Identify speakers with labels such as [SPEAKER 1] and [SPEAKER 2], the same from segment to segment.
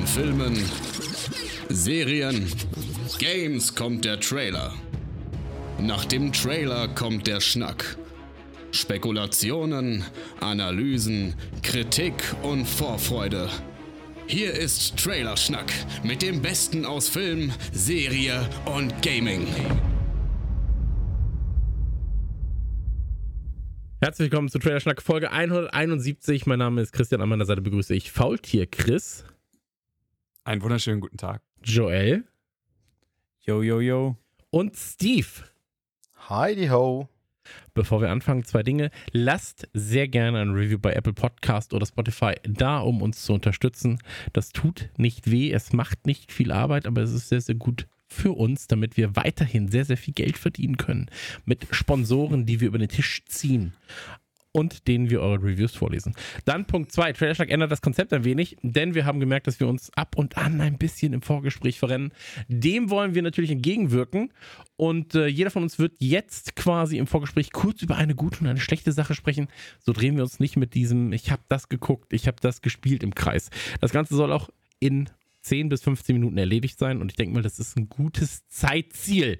[SPEAKER 1] den Filmen, Serien, Games kommt der Trailer. Nach dem Trailer kommt der Schnack. Spekulationen, Analysen, Kritik und Vorfreude. Hier ist Trailerschnack mit dem Besten aus Film, Serie und Gaming.
[SPEAKER 2] Herzlich willkommen zu Trailerschnack Folge 171. Mein Name ist Christian, an meiner Seite begrüße ich Faultier Chris.
[SPEAKER 3] Einen wunderschönen guten Tag.
[SPEAKER 2] Joel.
[SPEAKER 3] Yo, yo, yo.
[SPEAKER 2] Und Steve.
[SPEAKER 4] Heidi ho.
[SPEAKER 2] Bevor wir anfangen, zwei Dinge. Lasst sehr gerne ein Review bei Apple Podcast oder Spotify da, um uns zu unterstützen. Das tut nicht weh, es macht nicht viel Arbeit, aber es ist sehr, sehr gut für uns, damit wir weiterhin sehr, sehr viel Geld verdienen können mit Sponsoren, die wir über den Tisch ziehen und denen wir eure Reviews vorlesen. Dann Punkt 2. Trailerschlag ändert das Konzept ein wenig, denn wir haben gemerkt, dass wir uns ab und an ein bisschen im Vorgespräch verrennen. Dem wollen wir natürlich entgegenwirken und äh, jeder von uns wird jetzt quasi im Vorgespräch kurz über eine gute und eine schlechte Sache sprechen. So drehen wir uns nicht mit diesem, ich habe das geguckt, ich habe das gespielt im Kreis. Das Ganze soll auch in 10 bis 15 Minuten erledigt sein und ich denke mal, das ist ein gutes Zeitziel.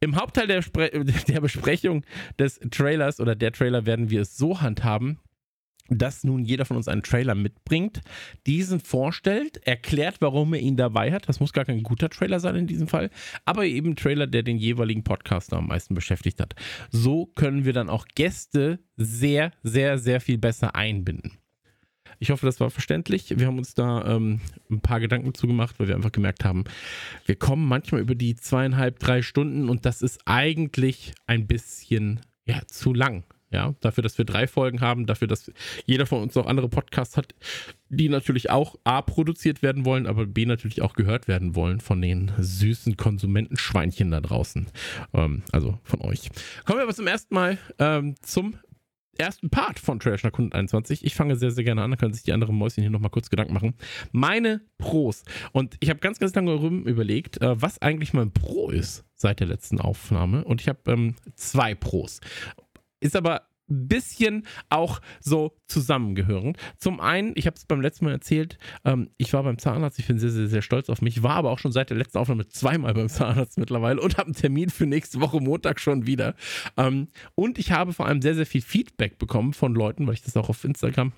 [SPEAKER 2] Im Hauptteil der, Spre der Besprechung des Trailers oder der Trailer werden wir es so handhaben, dass nun jeder von uns einen Trailer mitbringt, diesen vorstellt, erklärt, warum er ihn dabei hat. Das muss gar kein guter Trailer sein in diesem Fall, aber eben ein Trailer, der den jeweiligen Podcaster am meisten beschäftigt hat. So können wir dann auch Gäste sehr, sehr, sehr viel besser einbinden. Ich hoffe, das war verständlich. Wir haben uns da ähm, ein paar Gedanken zugemacht, weil wir einfach gemerkt haben, wir kommen manchmal über die zweieinhalb, drei Stunden und das ist eigentlich ein bisschen ja, zu lang. Ja, dafür, dass wir drei Folgen haben, dafür, dass jeder von uns noch andere Podcasts hat, die natürlich auch A produziert werden wollen, aber B natürlich auch gehört werden wollen von den süßen Konsumentenschweinchen da draußen. Ähm, also von euch. Kommen wir aber zum ersten Mal ähm, zum ersten Part von Trash nach 121. Ich fange sehr, sehr gerne an, da können sich die anderen Mäuschen hier nochmal kurz Gedanken machen. Meine Pros. Und ich habe ganz, ganz lange überlegt, äh, was eigentlich mein Pro ist seit der letzten Aufnahme. Und ich habe ähm, zwei Pros. Ist aber bisschen auch so zusammengehören. Zum einen, ich habe es beim letzten Mal erzählt, ähm, ich war beim Zahnarzt, ich bin sehr, sehr, sehr stolz auf mich, war aber auch schon seit der letzten Aufnahme zweimal beim Zahnarzt mittlerweile und habe einen Termin für nächste Woche Montag schon wieder. Ähm, und ich habe vor allem sehr, sehr viel Feedback bekommen von Leuten, weil ich das auch auf Instagram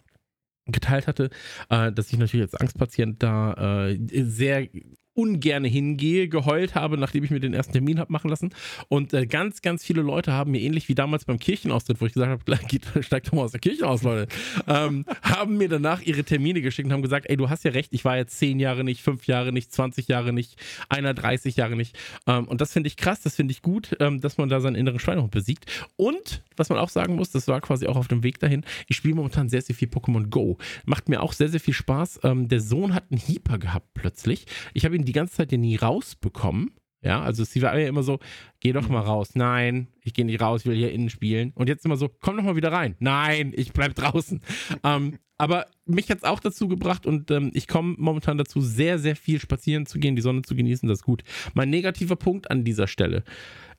[SPEAKER 2] geteilt hatte, äh, dass ich natürlich als Angstpatient da äh, sehr ungerne hingehe, geheult habe, nachdem ich mir den ersten Termin habe machen lassen. Und äh, ganz, ganz viele Leute haben mir ähnlich wie damals beim Kirchenaustritt, wo ich gesagt habe, steigt doch mal aus der Kirche aus, Leute, ähm, haben mir danach ihre Termine geschickt und haben gesagt, ey, du hast ja recht, ich war jetzt zehn Jahre nicht, fünf Jahre nicht, 20 Jahre nicht, einer 30 Jahre nicht. Ähm, und das finde ich krass, das finde ich gut, ähm, dass man da seinen inneren Schweinehund besiegt. Und was man auch sagen muss, das war quasi auch auf dem Weg dahin, ich spiele momentan sehr, sehr viel Pokémon Go. Macht mir auch sehr, sehr viel Spaß. Ähm, der Sohn hat einen Hyper gehabt plötzlich. Ich habe ihn die ganze Zeit ja nie rausbekommen. Ja, also sie war ja immer so, geh doch mal raus. Nein, ich gehe nicht raus, ich will hier innen spielen. Und jetzt immer so, komm doch mal wieder rein. Nein, ich bleib draußen. ähm, aber mich hat es auch dazu gebracht und ähm, ich komme momentan dazu, sehr, sehr viel spazieren zu gehen, die Sonne zu genießen, das ist gut. Mein negativer Punkt an dieser Stelle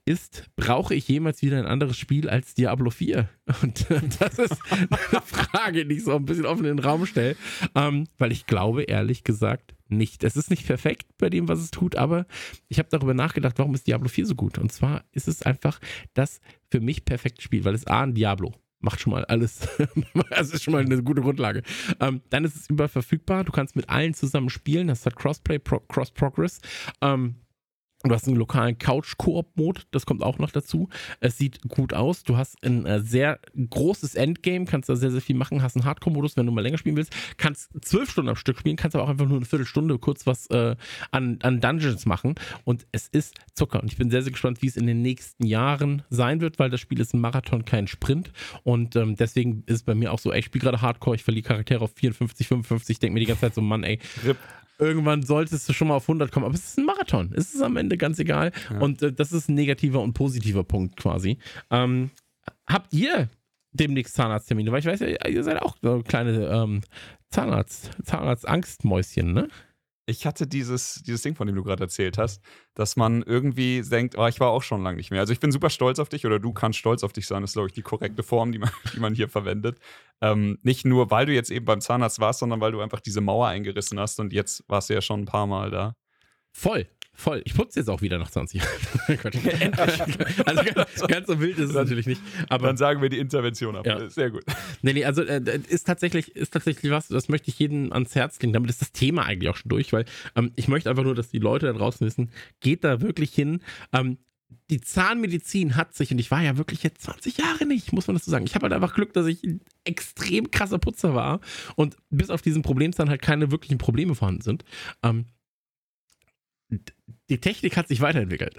[SPEAKER 2] ist, brauche ich jemals wieder ein anderes Spiel als Diablo 4? Und äh, das ist eine Frage, die ich so ein bisschen offen in den Raum stelle, ähm, weil ich glaube, ehrlich gesagt, nicht. Es ist nicht perfekt bei dem, was es tut, aber ich habe darüber nachgedacht, warum ist Diablo 4 so gut? Und zwar ist es einfach das für mich perfekte Spiel, weil es A, ein Diablo macht schon mal alles. das ist schon mal eine gute Grundlage. Ähm, dann ist es überall verfügbar. Du kannst mit allen zusammen spielen. Das hat Crossplay, Pro Cross Progress. Ähm, Du hast einen lokalen Couch-Koop-Mode, das kommt auch noch dazu. Es sieht gut aus. Du hast ein äh, sehr großes Endgame, kannst da sehr, sehr viel machen. Hast einen Hardcore-Modus, wenn du mal länger spielen willst. Kannst zwölf Stunden am Stück spielen, kannst aber auch einfach nur eine Viertelstunde kurz was äh, an, an Dungeons machen. Und es ist Zucker. Und ich bin sehr, sehr gespannt, wie es in den nächsten Jahren sein wird, weil das Spiel ist ein Marathon, kein Sprint. Und ähm, deswegen ist es bei mir auch so, ey, ich spiele gerade Hardcore, ich verliere Charaktere auf 54, 55. Ich denke mir die ganze Zeit so, Mann, ey. Rip irgendwann solltest du schon mal auf 100 kommen. Aber es ist ein Marathon. Es ist am Ende ganz egal. Ja. Und äh, das ist ein negativer und positiver Punkt quasi. Ähm, habt ihr demnächst Zahnarzttermine? Weil ich weiß ja, ihr seid auch so kleine ähm, Zahnarzt, Zahnarzt-Angstmäuschen, ne?
[SPEAKER 3] Ich hatte dieses, dieses Ding, von dem du gerade erzählt hast, dass man irgendwie denkt, oh, ich war auch schon lange nicht mehr. Also ich bin super stolz auf dich oder du kannst stolz auf dich sein, ist, glaube ich, die korrekte Form, die man, die man hier verwendet. Ähm, nicht nur, weil du jetzt eben beim Zahnarzt warst, sondern weil du einfach diese Mauer eingerissen hast und jetzt warst du ja schon ein paar Mal da.
[SPEAKER 2] Voll, voll. Ich putze jetzt auch wieder nach 20 Jahren. Quatsch. also ganz, ganz so wild ist es natürlich nicht. Aber
[SPEAKER 3] Dann sagen wir die Intervention ab.
[SPEAKER 2] Ja.
[SPEAKER 3] Sehr gut.
[SPEAKER 2] Nee, nee, also äh, ist tatsächlich, ist tatsächlich was, das möchte ich jedem ans Herz legen. Damit ist das Thema eigentlich auch schon durch, weil ähm, ich möchte einfach nur, dass die Leute da draußen wissen, geht da wirklich hin. Ähm, die Zahnmedizin hat sich, und ich war ja wirklich jetzt 20 Jahre nicht, muss man dazu sagen. Ich habe halt einfach Glück, dass ich ein extrem krasser Putzer war und bis auf diesen Problemzahn halt keine wirklichen Probleme vorhanden sind. Ähm, die Technik hat sich weiterentwickelt.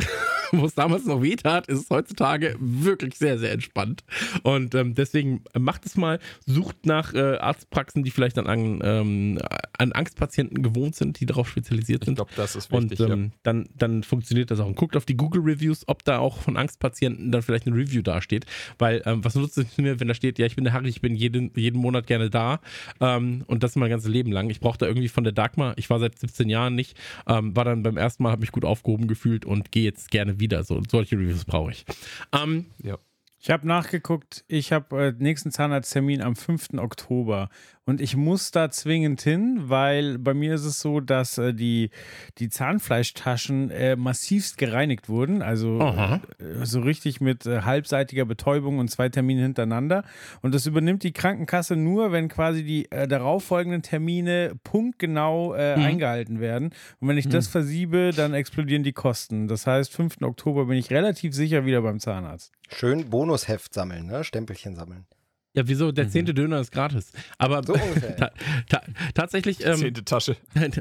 [SPEAKER 2] Wo es damals noch weh tat, ist es heutzutage wirklich sehr, sehr entspannt. Und ähm, deswegen macht es mal, sucht nach äh, Arztpraxen, die vielleicht an, an, ähm, an Angstpatienten gewohnt sind, die darauf spezialisiert
[SPEAKER 3] Ich
[SPEAKER 2] sind.
[SPEAKER 3] glaube, das ist
[SPEAKER 2] Und
[SPEAKER 3] wichtig.
[SPEAKER 2] ähm, dann, dann funktioniert das auch. Und guckt auf die Google-Reviews, ob da auch von Angstpatienten dann vielleicht eine Review dasteht. Weil, ähm, was nutzt es mir, wenn da steht, ja, ich bin der Harry, ich bin jeden, jeden Monat gerne da ähm, und das mein ganzes Leben lang. Ich brauche da irgendwie von der Dagmar, ich war seit 17 Jahren nicht, ähm, war dann beim ersten Mal, habe mich gut aufgehoben gefühlt und gehe jetzt gerne wieder. So, solche Reviews brauche ich. Ähm,
[SPEAKER 3] ja.
[SPEAKER 5] Ich habe nachgeguckt, ich habe äh, nächsten Zahnarzttermin am 5. Oktober und ich muss da zwingend hin, weil bei mir ist es so, dass äh, die, die Zahnfleischtaschen äh, massivst gereinigt wurden, also äh, so richtig mit äh, halbseitiger Betäubung und zwei Termine hintereinander und das übernimmt die Krankenkasse nur, wenn quasi die äh, darauffolgenden Termine punktgenau äh,
[SPEAKER 2] Mhm.
[SPEAKER 5] eingehalten werden und wenn ich das versiebe, dann explodieren die Kosten. Das heißt, 5. Oktober bin ich relativ sicher wieder beim Zahnarzt.
[SPEAKER 4] Schön Bonusheft sammeln, ne? Stempelchen sammeln.
[SPEAKER 2] Ja, wieso? Der zehnte Döner ist gratis. Aber
[SPEAKER 4] So
[SPEAKER 2] ta ta tatsächlich. Ähm,
[SPEAKER 3] Zehnte Tasche.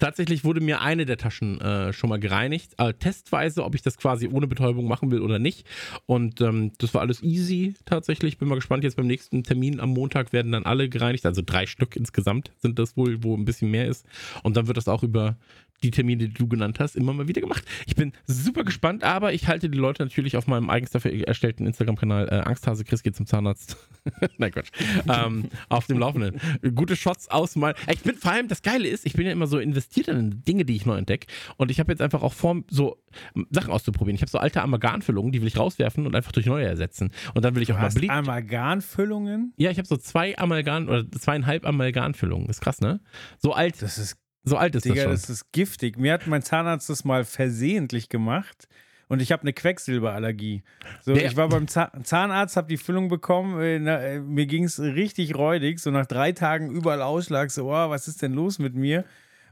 [SPEAKER 2] Tatsächlich wurde mir eine der Taschen äh, schon mal gereinigt, äh, testweise, ob ich das quasi ohne Betäubung machen will oder nicht. Und ähm, das war alles easy tatsächlich. Bin mal gespannt. Jetzt beim nächsten Termin am Montag werden dann alle gereinigt. Also drei Stück insgesamt sind das wohl, wo ein bisschen mehr ist. Und dann wird das auch über die Termine, die du genannt hast, immer mal wieder gemacht. Ich bin super gespannt, aber ich halte die Leute natürlich auf meinem eigens dafür erstellten Instagram-Kanal äh, Angsthase Chris geht zum Zahnarzt. Nein, Quatsch. ähm, auf dem Laufenden. Gute Shots aus mal. Ich bin vor allem, das Geile ist, ich bin ja immer so investiert in Dinge, die ich neu entdecke. Und ich habe jetzt einfach auch vor, so Sachen auszuprobieren. Ich habe so alte Amalgamfüllungen, die will ich rauswerfen und einfach durch neue ersetzen. Und dann will ich auch
[SPEAKER 5] Du
[SPEAKER 2] mal
[SPEAKER 5] hast
[SPEAKER 2] Blit.
[SPEAKER 5] Amalgamfüllungen?
[SPEAKER 2] Ja, ich habe so zwei Amalgam oder zweieinhalb Amalgamfüllungen. Das ist krass, ne? So alt,
[SPEAKER 5] Das ist,
[SPEAKER 2] so alt ist
[SPEAKER 5] Digga,
[SPEAKER 2] das schon.
[SPEAKER 5] das ist giftig. Mir hat mein Zahnarzt das mal versehentlich gemacht. Und ich habe eine Quecksilberallergie. So,
[SPEAKER 2] Der-
[SPEAKER 5] ich war beim Za Zahnarzt, habe die Füllung bekommen. Äh, na, äh, mir ging es richtig räudig. So nach drei Tagen überall Ausschlag. So, oh, was ist denn los mit mir?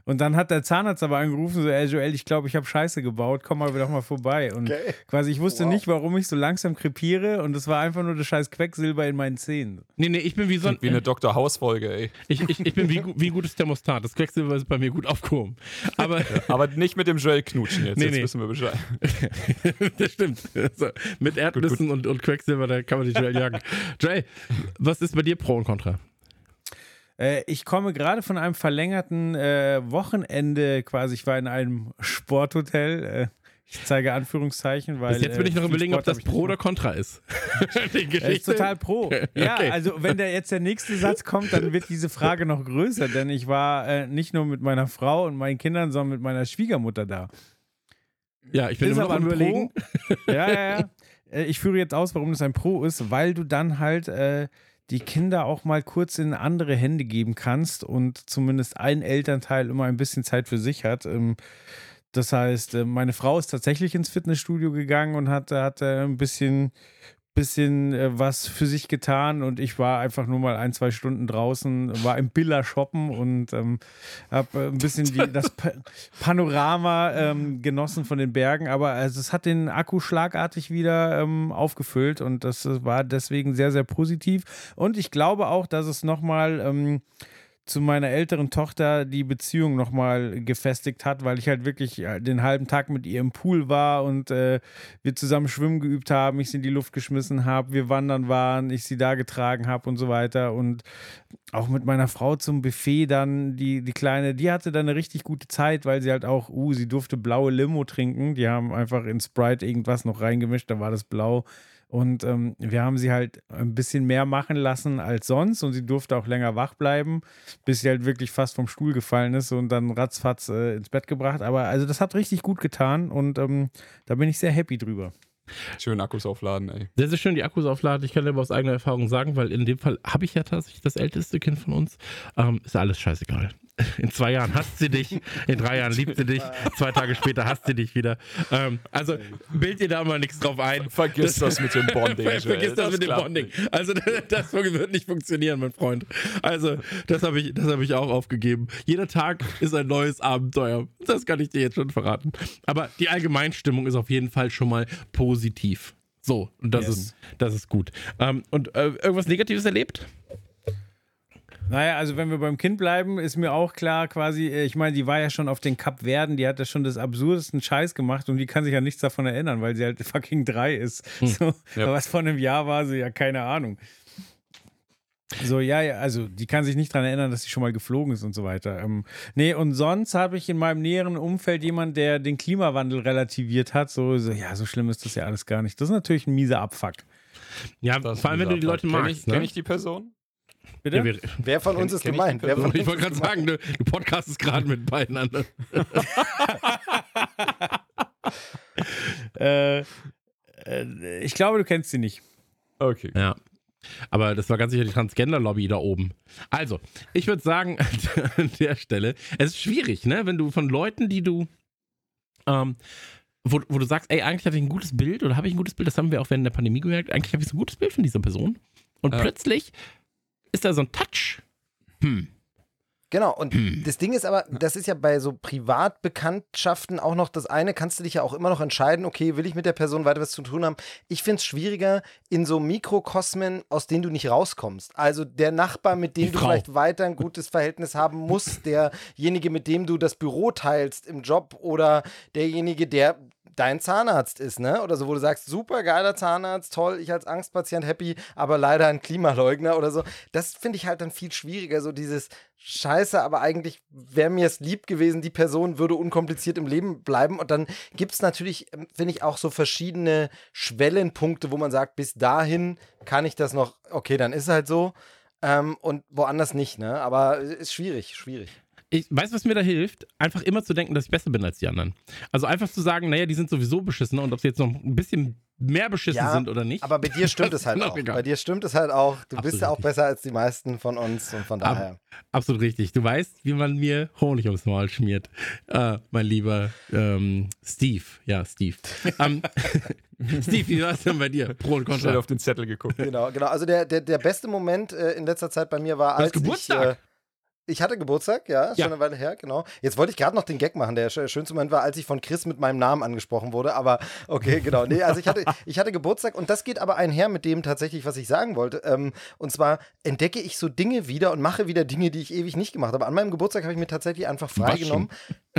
[SPEAKER 5] Und dann hat der Zahnarzt aber angerufen, so, ey Joel, ich glaube, ich habe Scheiße gebaut, komm mal doch mal vorbei. Und
[SPEAKER 4] Okay.
[SPEAKER 5] quasi, ich wusste
[SPEAKER 4] Wow.
[SPEAKER 5] nicht, warum ich so langsam krepiere und es war einfach nur das scheiß Quecksilber in meinen Zähnen.
[SPEAKER 2] nee, nee, ich bin wie so ein,
[SPEAKER 3] Wie eine Dr. House-Folge, ey.
[SPEAKER 2] ich, ich, ich bin wie, wie ein gutes Thermostat. Das Quecksilber ist bei mir gut aufgehoben. Aber
[SPEAKER 3] Aber nicht mit dem Joel knutschen jetzt.
[SPEAKER 2] Nee,
[SPEAKER 3] jetzt
[SPEAKER 2] nee.
[SPEAKER 3] wissen wir Bescheid.
[SPEAKER 2] das stimmt. So, mit Erdnüssen Und, und Quecksilber, da kann man die Joel jagen. Joel, was ist bei dir Pro und Contra?
[SPEAKER 5] Äh, ich komme gerade von einem verlängerten äh, Wochenende quasi. Ich war in einem Sporthotel. Äh, ich zeige Anführungszeichen, weil.
[SPEAKER 2] Bis jetzt bin
[SPEAKER 5] äh,
[SPEAKER 2] ich noch
[SPEAKER 5] viel
[SPEAKER 2] überlegen, ob
[SPEAKER 5] Sport
[SPEAKER 2] das
[SPEAKER 5] hab ich
[SPEAKER 2] Pro oder Contra ist. die
[SPEAKER 5] gemacht. Er ist total pro. Ja,
[SPEAKER 2] Okay.
[SPEAKER 5] also wenn der jetzt der nächste Satz kommt, dann wird diese Frage noch größer, denn ich war äh, nicht nur mit meiner Frau und meinen Kindern, sondern mit meiner Schwiegermutter da.
[SPEAKER 2] Ja, ich bin immer noch am überlegen.
[SPEAKER 5] Pro. Ja, ja, ja. Äh, Ich führe jetzt aus, warum das ein Pro ist, weil du dann halt äh, die Kinder auch mal kurz in andere Hände geben kannst und zumindest ein Elternteil immer ein bisschen Zeit für sich hat. Ähm, das heißt, äh, meine Frau ist tatsächlich ins Fitnessstudio gegangen und hat, hat äh, ein bisschen, bisschen äh, was für sich getan und ich war einfach nur mal ein, zwei Stunden draußen, war im Billa shoppen und ähm, habe äh, ein bisschen die, das pa Panorama ähm, genossen von den Bergen, aber also, es hat den Akku schlagartig wieder ähm, aufgefüllt und das äh, war deswegen sehr, sehr positiv. Und ich glaube auch, dass es nochmal ähm, zu meiner älteren Tochter die Beziehung nochmal gefestigt hat, weil ich halt wirklich äh, den halben Tag mit ihr im Pool war und äh, wir zusammen schwimmen geübt haben, ich sie in die Luft geschmissen habe, wir wandern waren, ich sie da getragen habe und so weiter. Und auch mit meiner Frau zum Buffet dann, die, die Kleine, die hatte dann eine richtig gute Zeit, weil sie halt auch, uh, sie durfte blaue Limo trinken, die haben einfach in Sprite irgendwas noch reingemischt, da war das blau und ähm, wir haben sie halt ein bisschen mehr machen lassen als sonst und sie durfte auch länger wach bleiben, bis sie halt wirklich fast vom Stuhl gefallen ist und dann ratzfatz äh, ins Bett gebracht. Aber also das hat richtig gut getan und ähm, da bin ich sehr happy drüber.
[SPEAKER 3] Schön Akkus aufladen, ey.
[SPEAKER 2] Sehr, sehr schön die Akkus aufladen. Ich kann aber aus eigener Erfahrung sagen, weil in dem Fall habe ich ja tatsächlich das älteste Kind von uns. Ähm, ist alles scheißegal. In zwei Jahren hasst sie dich, in drei Jahren liebt sie dich, zwei Tage später hasst sie dich wieder. Ähm, also bild dir da mal nichts drauf ein.
[SPEAKER 3] Vergiss das, mit dem Bonding.
[SPEAKER 2] Ver- Vergiss
[SPEAKER 3] Joel.
[SPEAKER 2] das, mit dem Bonding.
[SPEAKER 3] nicht.
[SPEAKER 2] Also das wird nicht funktionieren, mein Freund. Also das habe ich, das habe ich auch aufgegeben. Jeder Tag ist ein neues Abenteuer. Das kann ich dir jetzt schon verraten. Aber die Allgemeinstimmung ist auf jeden Fall schon mal positiv. So, und das
[SPEAKER 5] Yes.
[SPEAKER 2] ist, das ist gut. Ähm, und äh, irgendwas Negatives erlebt?
[SPEAKER 5] Naja, also wenn wir beim Kind bleiben, ist mir auch klar quasi, äh, ich meine, die war ja schon auf den Kap Verden, die hat ja schon das absurdesten Scheiß gemacht und die kann sich ja nichts davon erinnern, weil sie halt fucking drei ist. So,
[SPEAKER 3] Ja.
[SPEAKER 5] Was vor einem Jahr war sie, ja, keine Ahnung. So, ja, ja, also die kann sich nicht daran erinnern, dass sie schon mal geflogen ist und so weiter. Ähm, nee, und sonst habe ich in meinem näheren Umfeld jemand, der den Klimawandel relativiert hat. So, so, ja, so schlimm ist das ja alles gar nicht. Das ist natürlich ein mieser Abfuck.
[SPEAKER 2] Ja, vor allem, wenn du die Leute
[SPEAKER 3] Kenn
[SPEAKER 2] magst.
[SPEAKER 3] ich, kenn
[SPEAKER 2] ne?
[SPEAKER 3] ich die Person?
[SPEAKER 5] Bitte?
[SPEAKER 2] Ja, wir,
[SPEAKER 4] Wer von uns ist
[SPEAKER 3] ich
[SPEAKER 4] gemeint? Wer von
[SPEAKER 2] ich
[SPEAKER 4] uns
[SPEAKER 2] wollte gerade sagen, du, du podcastest gerade mit beiden anderen.
[SPEAKER 5] äh, äh, ich glaube, du kennst sie nicht.
[SPEAKER 3] Okay.
[SPEAKER 2] Ja. Aber das war ganz sicher die Transgender-Lobby da oben. Also, ich würde sagen, an der Stelle, es ist schwierig, ne? Wenn du von Leuten, die du, ähm, wo, wo du sagst, ey, eigentlich hatte ich ein gutes Bild oder habe ich ein gutes Bild, das haben wir auch während der Pandemie gemerkt, eigentlich habe ich so ein gutes Bild von dieser Person. Und
[SPEAKER 3] Ja.
[SPEAKER 2] plötzlich ist da so ein Touch. Hm.
[SPEAKER 4] Genau, und
[SPEAKER 2] Hm.
[SPEAKER 4] das Ding ist aber, das ist ja bei so Privatbekanntschaften auch noch das eine, kannst du dich ja auch immer noch entscheiden, okay, will ich mit der Person weiter was zu tun haben? Ich finde es schwieriger in so Mikrokosmen, aus denen du nicht rauskommst. Also der Nachbar, mit dem
[SPEAKER 2] Die
[SPEAKER 4] du
[SPEAKER 2] Frau.
[SPEAKER 4] vielleicht weiter ein gutes Verhältnis haben musst, derjenige, mit dem du das Büro teilst im Job oder derjenige, der dein Zahnarzt ist, ne? Oder so, wo du sagst, super geiler Zahnarzt, toll, ich als Angstpatient happy, aber leider ein Klimaleugner oder so. Das finde ich halt dann viel schwieriger, so dieses Scheiße, aber eigentlich wäre mir es lieb gewesen, die Person würde unkompliziert im Leben bleiben. Und dann gibt es natürlich, ähm, finde ich, auch so verschiedene Schwellenpunkte, wo man sagt, bis dahin kann ich das noch, okay, dann ist es halt so. Ähm, und woanders nicht, ne? Aber ist schwierig, schwierig.
[SPEAKER 2] Ich weiß, was mir da hilft, einfach immer zu denken, dass ich besser bin als die anderen. Also einfach zu sagen, naja, die sind sowieso beschissen und ob sie jetzt noch ein bisschen mehr beschissen
[SPEAKER 4] Ja,
[SPEAKER 2] sind oder nicht.
[SPEAKER 4] Aber bei dir stimmt es halt
[SPEAKER 2] ist auch egal.
[SPEAKER 4] Bei dir stimmt es halt auch. Du
[SPEAKER 2] Absolut
[SPEAKER 4] bist ja auch
[SPEAKER 2] richtig.
[SPEAKER 4] besser als die meisten von uns und von daher.
[SPEAKER 2] Absolut richtig. Du weißt, wie man mir Honig ums Maul schmiert. Äh, mein lieber ähm, Steve. Ja, Steve. Ähm, Steve, wie war es denn bei dir? Pro und Contra.
[SPEAKER 3] auf den Zettel geguckt.
[SPEAKER 4] Genau, genau. Also der, der, der beste Moment äh, in letzter Zeit bei mir war, als
[SPEAKER 2] Geburtstag?
[SPEAKER 4] ich. Äh, ich hatte Geburtstag, ja,
[SPEAKER 2] Ja.
[SPEAKER 4] schon eine Weile her, genau. Jetzt wollte ich gerade noch den Gag machen. Der sch- schönste Moment war, als ich von Chris mit meinem Namen angesprochen wurde. Aber okay, genau. Nee, also ich hatte, ich hatte Geburtstag und das geht aber einher mit dem tatsächlich, was ich sagen wollte. Ähm, und zwar entdecke ich so Dinge wieder und mache wieder Dinge, die ich ewig nicht gemacht habe. An meinem Geburtstag habe ich mir tatsächlich einfach freigenommen.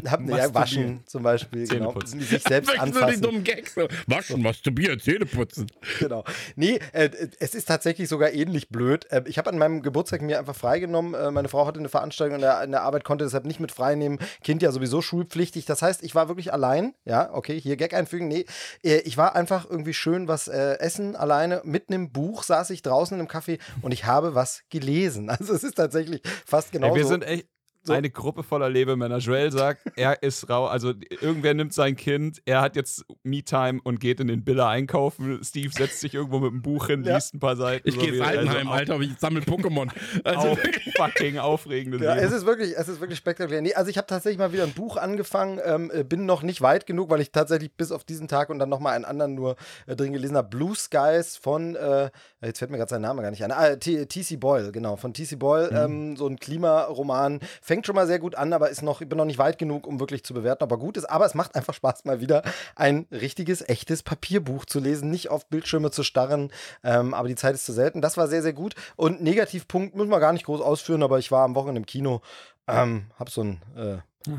[SPEAKER 4] Hab, ja, waschen zum Beispiel, genau. Sich selbst
[SPEAKER 2] Wirklich so die
[SPEAKER 4] anfassen.
[SPEAKER 2] dummen Gags. So. Waschen, masturbieren, Zähne putzen.
[SPEAKER 4] Genau. Nee, äh, es ist tatsächlich sogar ähnlich blöd. Äh, ich habe an meinem Geburtstag mir einfach freigenommen. Äh, meine Frau hatte eine Veranstaltung in der, in der Arbeit, konnte deshalb nicht mit freinehmen. Kind ja sowieso schulpflichtig. Das heißt, ich war wirklich allein. Ja, okay, hier Gag einfügen. Nee, äh, ich war einfach irgendwie schön was äh, essen, alleine. Mit einem Buch saß ich draußen in einem Café und ich habe was gelesen. Also es ist tatsächlich fast genau
[SPEAKER 3] Ey, wir sind echt
[SPEAKER 4] so-
[SPEAKER 3] eine Gruppe voller Lebemänner. Joel sagt, er ist rau. Also irgendwer nimmt sein Kind, er hat jetzt Me-Time und geht in den Biller einkaufen. Steve setzt sich irgendwo mit einem Buch hin,
[SPEAKER 4] Ja.
[SPEAKER 3] liest ein paar Seiten.
[SPEAKER 2] Ich
[SPEAKER 3] so
[SPEAKER 2] gehe ins
[SPEAKER 3] also
[SPEAKER 2] Altenheim,
[SPEAKER 3] au-
[SPEAKER 2] Alter, aber ich sammle Pokémon. Also,
[SPEAKER 3] Auf fucking aufregende
[SPEAKER 4] Ja,
[SPEAKER 3] Leben.
[SPEAKER 4] es ist wirklich, es ist wirklich spektakulär. Nee, also ich habe tatsächlich mal wieder ein Buch angefangen, ähm, äh, bin noch nicht weit genug, weil ich tatsächlich bis auf diesen Tag und dann nochmal einen anderen nur äh, drin gelesen habe. Blue Skies von, äh, jetzt fällt mir gerade sein Name gar nicht ein. Ah, T- T.C. Boyle, genau, von T.C. Boyle, ähm, so ein Klimaroman. Fängt schon mal sehr gut an, aber ist noch, ich bin noch nicht weit genug, um wirklich zu bewerten, ob er gut ist. Aber es macht einfach Spaß, mal wieder ein richtiges, echtes Papierbuch zu lesen, nicht auf Bildschirme zu starren. Ähm, aber die Zeit ist zu selten. Das war sehr, sehr gut. Und Negativpunkt müssen wir gar nicht groß ausführen, aber ich war am Wochenende im Kino, ähm, hab so ein, äh,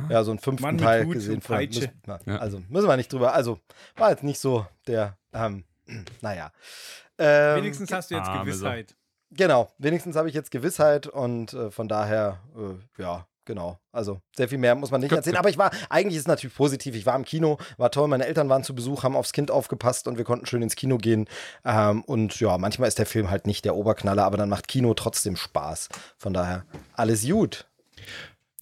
[SPEAKER 4] ja, so einen fünften
[SPEAKER 5] Mann
[SPEAKER 4] Teil
[SPEAKER 5] Hut
[SPEAKER 4] gesehen. Von, müssen- na,
[SPEAKER 3] Ja.
[SPEAKER 4] Also müssen wir nicht drüber. Also war jetzt nicht so der, ähm, naja. Ähm,
[SPEAKER 5] Wenigstens hast du jetzt
[SPEAKER 3] arme
[SPEAKER 5] Gewissheit.
[SPEAKER 4] Genau, wenigstens habe ich jetzt Gewissheit und äh, von daher, äh, ja, genau. Also sehr viel mehr muss man nicht erzählen. Aber ich war, eigentlich ist es natürlich positiv. Ich war im Kino, war toll, meine Eltern waren zu Besuch, haben aufs Kind aufgepasst und wir konnten schön ins Kino gehen. Ähm, und ja, manchmal ist der Film halt nicht der Oberknaller, aber dann macht Kino trotzdem Spaß. Von daher, alles gut.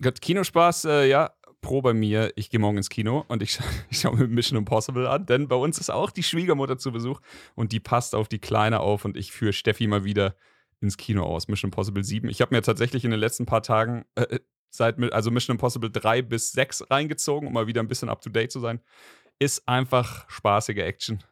[SPEAKER 3] Gut, Kinospaß, äh, ja, Pro bei mir, ich gehe morgen ins Kino und ich, ich schaue mir Mission Impossible an, denn bei uns ist auch die Schwiegermutter zu Besuch und die passt auf die Kleine auf und ich führe Steffi mal wieder ins Kino aus. Mission Impossible 7. Ich habe mir tatsächlich in den letzten paar Tagen äh, seit also Mission Impossible 3 bis 6 reingezogen, um mal wieder ein bisschen up to date zu sein. Ist einfach spaßige Action.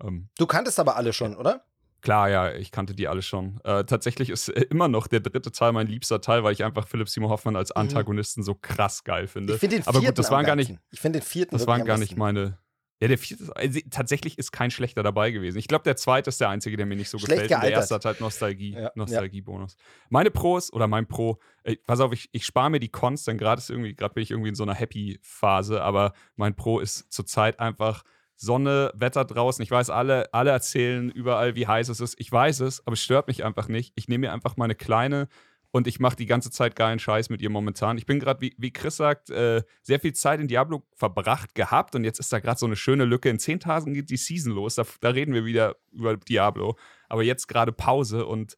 [SPEAKER 4] Ähm, du kanntest aber alle schon, oder?
[SPEAKER 3] Klar, ja, ich kannte die alle schon. Äh, tatsächlich ist äh, immer noch der dritte Teil mein liebster Teil, weil ich einfach Philipp Simon Hoffmann als mhm. Antagonisten mhm. so krass geil finde.
[SPEAKER 4] Ich finde den
[SPEAKER 3] vierten Aber gut, das waren gar nicht.
[SPEAKER 4] Ich finde den vierten.
[SPEAKER 3] Das waren gar nicht meine. Ja, der vierte, also, tatsächlich ist kein schlechter dabei gewesen. Ich glaube, der zweite ist der einzige, der mir nicht so Schlecht gefällt. Gealtert. Der erste hat halt Nostalgie, ja, Nostalgiebonus. Ja. Meine Pros oder mein Pro, ey, pass auf, ich, ich spare mir die Cons, denn gerade irgendwie, gerade bin ich irgendwie in so einer Happy-Phase, aber mein Pro ist zurzeit einfach Sonne, Wetter draußen. Ich weiß, alle, alle erzählen überall, wie heiß es ist. Ich weiß es, aber es stört mich einfach nicht. Ich nehme mir einfach meine kleine und ich mache die ganze Zeit geilen Scheiß mit ihr momentan. Ich bin gerade, wie, wie Chris sagt, äh, sehr viel Zeit in Diablo verbracht gehabt und jetzt ist da gerade so eine schöne Lücke. In zehn Tagen geht die Season los. Da, da reden wir wieder über Diablo. Aber jetzt gerade Pause und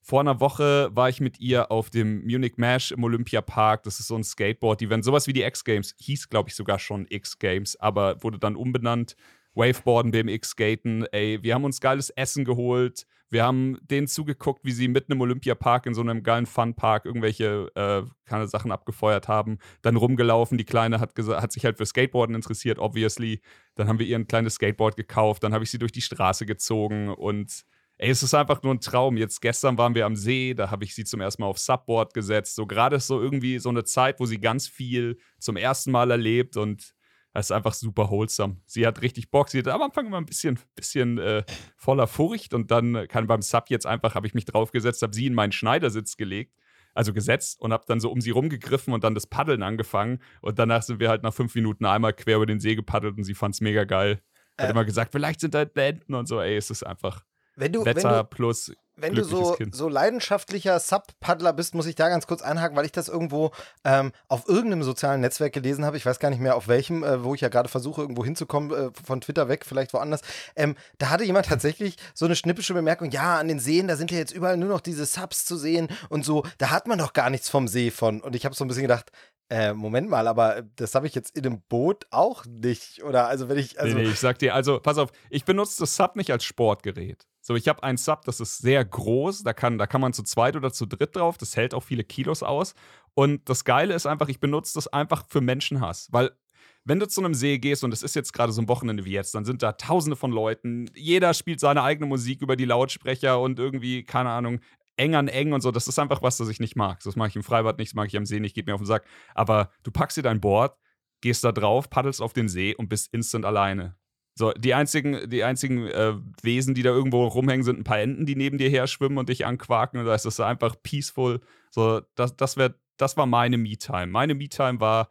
[SPEAKER 3] vor einer Woche war ich mit ihr auf dem Munich Mash im Olympiapark. Das ist so ein Skateboard-Event. Sowas wie die X-Games. Hieß, glaube ich, sogar schon X-Games, aber wurde dann umbenannt. Waveboarden, BMX-Skaten. Ey, wir haben uns geiles Essen geholt. Wir haben denen zugeguckt, wie sie mitten im Olympiapark in so einem geilen Funpark irgendwelche äh, keine Sachen abgefeuert haben. Dann rumgelaufen. Die Kleine hat, hat sich halt für Skateboarden interessiert, obviously. Dann haben wir ihr ein kleines Skateboard gekauft. Dann habe ich sie durch die Straße gezogen und Ey, es ist einfach nur ein Traum. Jetzt gestern waren wir am See, da habe ich sie zum ersten Mal auf Subboard gesetzt. So gerade ist so irgendwie so eine Zeit, wo sie ganz viel zum ersten Mal erlebt und das ist einfach super wholesome. Sie hat richtig Bock. Sie hat am Anfang immer ein bisschen, bisschen äh, voller Furcht und dann kann beim Sub jetzt einfach, habe ich mich draufgesetzt, habe sie in meinen Schneidersitz gelegt, also gesetzt und habe dann so um sie rumgegriffen und dann das Paddeln angefangen. Und danach sind wir halt nach fünf Minuten einmal quer über den See gepaddelt und sie fand es mega geil. Hat äh, immer gesagt, vielleicht sind da Enten und so. Ey, es ist einfach
[SPEAKER 4] wenn du,
[SPEAKER 3] Wetter
[SPEAKER 4] wenn du,
[SPEAKER 3] plus
[SPEAKER 4] wenn du so, so leidenschaftlicher Sub-Paddler bist, muss ich da ganz kurz einhaken, weil ich das irgendwo ähm, auf irgendeinem sozialen Netzwerk gelesen habe. Ich weiß gar nicht mehr auf welchem, äh, wo ich ja gerade versuche, irgendwo hinzukommen, äh, von Twitter weg, vielleicht woanders. Ähm, da hatte jemand tatsächlich so eine schnippische Bemerkung: Ja, an den Seen, da sind ja jetzt überall nur noch diese Subs zu sehen und so. Da hat man doch gar nichts vom See von. Und ich habe so ein bisschen gedacht, äh, Moment mal, aber das habe ich jetzt in einem Boot auch nicht. Oder also wenn ich. Also
[SPEAKER 3] nee, nee, ich sag dir, also pass auf, ich benutze das Sub nicht als Sportgerät. So, ich habe ein Sub, das ist sehr groß, da kann, da kann man zu zweit oder zu dritt drauf, das hält auch viele Kilos aus. Und das Geile ist einfach, ich benutze das einfach für Menschenhass, weil wenn du zu einem See gehst und es ist jetzt gerade so ein Wochenende wie jetzt, dann sind da tausende von Leuten, jeder spielt seine eigene Musik über die Lautsprecher und irgendwie, keine Ahnung, eng an eng und so. Das ist einfach was, das ich nicht mag. Das mag ich im Freibad nicht, das mag ich am See nicht, geht mir auf den Sack. Aber du packst dir dein Board, gehst da drauf, paddelst auf den See und bist instant alleine. So, die einzigen, die einzigen äh, Wesen, die da irgendwo rumhängen, sind ein paar Enten, die neben dir her schwimmen und dich anquaken. Und da ist einfach peaceful. So, das, das, wär, das war meine Me-Time. Meine Me-Time war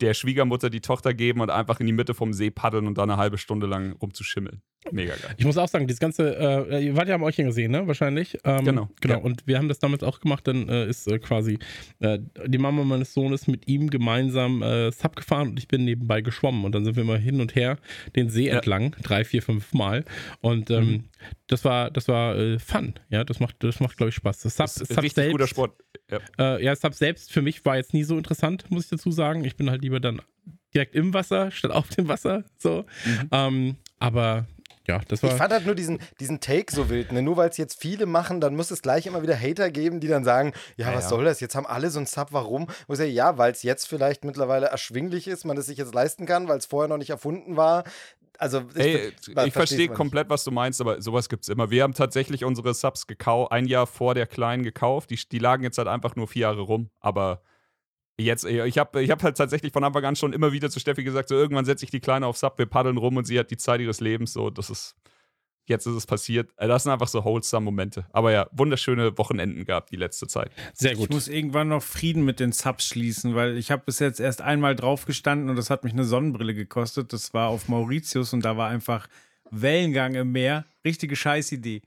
[SPEAKER 3] der Schwiegermutter die Tochter geben und einfach in die Mitte vom See paddeln und da eine halbe Stunde lang rumzuschimmeln. Mega geil.
[SPEAKER 2] Ich muss auch sagen, das ganze, äh, ihr wart ja am Euchchen gesehen, ne? Wahrscheinlich. Ähm, genau. Genau. Ja. Und wir haben das damals auch gemacht, dann äh, ist äh, quasi äh, die Mama meines Sohnes mit ihm gemeinsam äh, Sub gefahren und ich bin nebenbei geschwommen. Und dann sind wir mal hin und her den See ja. entlang, drei, vier, fünf Mal. Und ähm, mhm. das war, das war äh, Fun. Ja, das macht, das macht, glaube ich, Spaß. Das Sub, das
[SPEAKER 3] ist Sub richtig selbst, guter Sport.
[SPEAKER 2] Ja. ja, Sub selbst für mich war jetzt nie so interessant, muss ich dazu sagen. Ich bin halt lieber dann direkt im Wasser statt auf dem Wasser. So. Mhm. Ähm, aber ja, das war.
[SPEAKER 4] Ich fand halt nur diesen, diesen Take so wild. Ne? Nur weil es jetzt viele machen, dann muss es gleich immer wieder Hater geben, die dann sagen: Ja, ja was ja. soll das? Jetzt haben alle so ein Sub, warum? Wo ich sage, ja, weil es jetzt vielleicht mittlerweile erschwinglich ist, man es sich jetzt leisten kann, weil es vorher noch nicht erfunden war. Also,
[SPEAKER 3] ich, Ey, ich verstehe komplett, was du meinst, aber sowas gibt es immer. Wir haben tatsächlich unsere Subs gekauft, ein Jahr vor der Kleinen gekauft. Die, die lagen jetzt halt einfach nur vier Jahre rum, aber Jetzt, ich habe ich hab halt tatsächlich von Anfang an schon immer wieder zu Steffi gesagt, so irgendwann setze ich die Kleine aufs Sub, wir paddeln rum und sie hat die Zeit ihres Lebens. So, das ist, jetzt ist es passiert. Äh, das sind einfach so wholesome Momente. Aber ja, wunderschöne Wochenenden gehabt die letzte Zeit.
[SPEAKER 5] Sehr gut. Ich muss irgendwann noch Frieden mit den Subs schließen, weil ich habe bis jetzt erst einmal drauf gestanden und das hat mich eine Sonnenbrille gekostet. Das war auf Mauritius und da war einfach Wellengang im Meer. Richtige Scheißidee.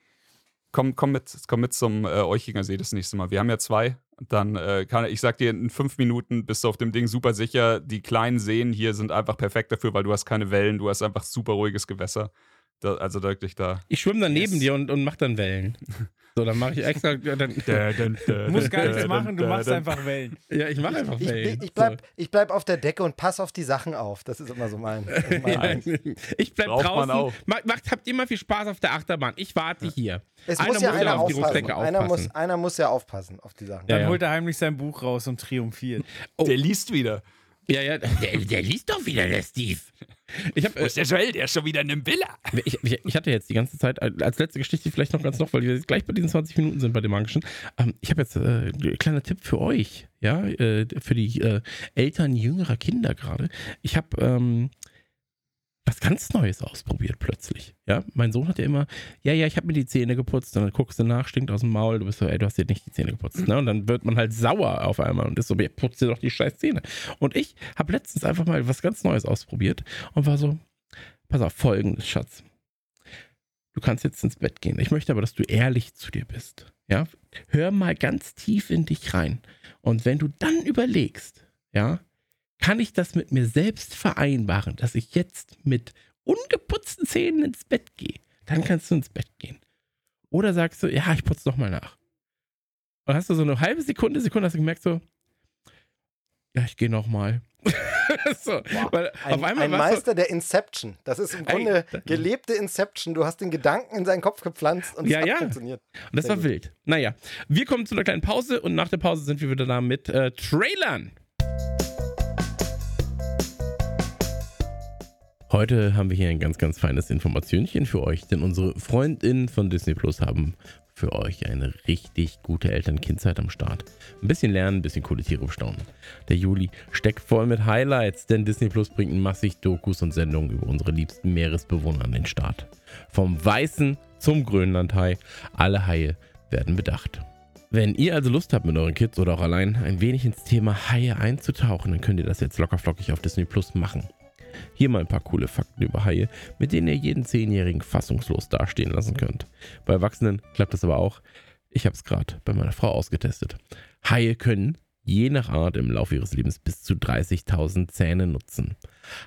[SPEAKER 3] Komm, komm, mit, komm mit zum äh, Euchinger See das nächste Mal. Wir haben ja zwei dann äh, kann ich sag dir, in fünf Minuten bist du auf dem Ding super sicher. Die kleinen Seen hier sind einfach perfekt dafür, weil du hast keine Wellen, du hast einfach super ruhiges Gewässer. Da, also wirklich da.
[SPEAKER 2] Ich schwimme dann neben yes. dir und, und mach dann Wellen. So, dann mache ich extra. Ja, dann,
[SPEAKER 5] du musst gar nichts machen, du machst einfach Wellen.
[SPEAKER 2] Ja, ich mache einfach Wellen.
[SPEAKER 4] Ich, ich, bleib, ich bleib auf der Decke und pass auf die Sachen auf. Das ist immer so mein. mein
[SPEAKER 2] ja, ich bleib Braucht draußen. Macht, habt immer viel Spaß auf der Achterbahn. Ich warte hier.
[SPEAKER 4] Es einer muss ja muss einer auf aufpassen. Einer muss, einer muss ja aufpassen auf die Sachen.
[SPEAKER 5] Dann ja, holt er heimlich sein Buch raus und triumphiert.
[SPEAKER 3] Oh. Der liest wieder.
[SPEAKER 2] Ja, ja, der, der liest doch wieder, der Steve.
[SPEAKER 3] Ich hab, Wo ist der Joel? Der ist schon wieder in einem Villa.
[SPEAKER 2] Ich, ich, ich, hatte jetzt die ganze Zeit, äh, als letzte Geschichte vielleicht noch ganz noch, weil wir gleich bei diesen 20 Minuten sind bei dem Magischen. Ähm, ich habe jetzt äh, ein kleiner Tipp für euch, ja, äh, für die äh, Eltern jüngerer Kinder gerade. Ich habe ähm, was ganz Neues ausprobiert plötzlich. Ja, mein Sohn hat ja immer, ja, ja, ich habe mir die Zähne geputzt und dann guckst du nach, stinkt aus dem Maul, du bist so, ey, du hast dir nicht die Zähne geputzt. Ne? Und dann wird man halt sauer auf einmal und ist so, putzt dir doch die scheiß Zähne. Und ich habe letztens einfach mal was ganz Neues ausprobiert und war so, pass auf, folgendes, Schatz. Du kannst jetzt ins Bett gehen. Ich möchte aber, dass du ehrlich zu dir bist. Ja, hör mal ganz tief in dich rein. Und wenn du dann überlegst, ja, kann ich das mit mir selbst vereinbaren, dass ich jetzt mit ungeputzten Zähnen ins Bett gehe? Dann kannst du ins Bett gehen. Oder sagst du, ja, ich putze nochmal nach. Und hast du so eine halbe Sekunde, Sekunde hast du gemerkt, so, ja, ich gehe nochmal.
[SPEAKER 4] so, ein, ein Meister so, der Inception. Das ist im Grunde ey, gelebte Inception. Du hast den Gedanken in seinen Kopf gepflanzt und
[SPEAKER 2] es ja,
[SPEAKER 4] hat
[SPEAKER 2] ja.
[SPEAKER 4] funktioniert.
[SPEAKER 2] Und das Sehr war gut. wild. Naja, wir kommen zu einer kleinen Pause und nach der Pause sind wir wieder da mit äh, Trailern. Heute haben wir hier ein ganz, ganz feines Informationchen für euch, denn unsere Freundinnen von Disney Plus haben für euch eine richtig gute Eltern-Kind-Zeit am Start. Ein bisschen lernen, ein bisschen coole Tiere bestaunen. Der Juli steckt voll mit Highlights, denn Disney Plus bringt massig Dokus und Sendungen über unsere liebsten Meeresbewohner an den Start. Vom Weißen zum Grönlandhai, alle Haie werden bedacht. Wenn ihr also Lust habt, mit euren Kids oder auch allein ein wenig ins Thema Haie einzutauchen, dann könnt ihr das jetzt lockerflockig auf Disney Plus machen. Hier mal ein paar coole Fakten über Haie, mit denen ihr jeden Zehnjährigen fassungslos dastehen lassen könnt. Bei Erwachsenen klappt das aber auch. Ich habe es gerade bei meiner Frau ausgetestet. Haie können je nach Art im Laufe ihres Lebens bis zu 30.000 Zähne nutzen.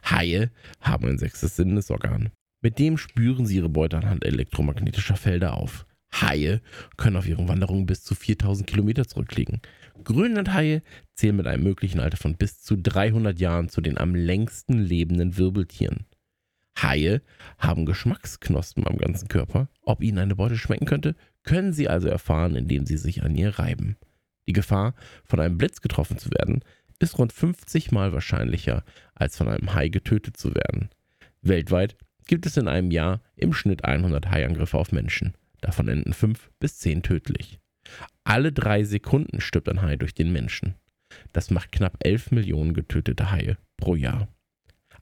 [SPEAKER 2] Haie haben ein sechstes Sinnesorgan. Mit dem spüren sie ihre Beute anhand elektromagnetischer Felder auf. Haie können auf ihren Wanderungen bis zu 4000 Kilometer zurücklegen. Grönlandhaie zählen mit einem möglichen Alter von bis zu 300 Jahren zu den am längsten lebenden Wirbeltieren. Haie haben Geschmacksknospen am ganzen Körper. Ob ihnen eine Beute schmecken könnte, können sie also erfahren, indem sie sich an ihr reiben. Die Gefahr, von einem Blitz getroffen zu werden, ist rund 50 Mal wahrscheinlicher, als von einem Hai getötet zu werden. Weltweit gibt es in einem Jahr im Schnitt 100 Haiangriffe auf Menschen. Davon enden 5 bis 10 tödlich. Alle drei Sekunden stirbt ein Hai durch den Menschen. Das macht knapp 11 Millionen getötete Haie pro Jahr.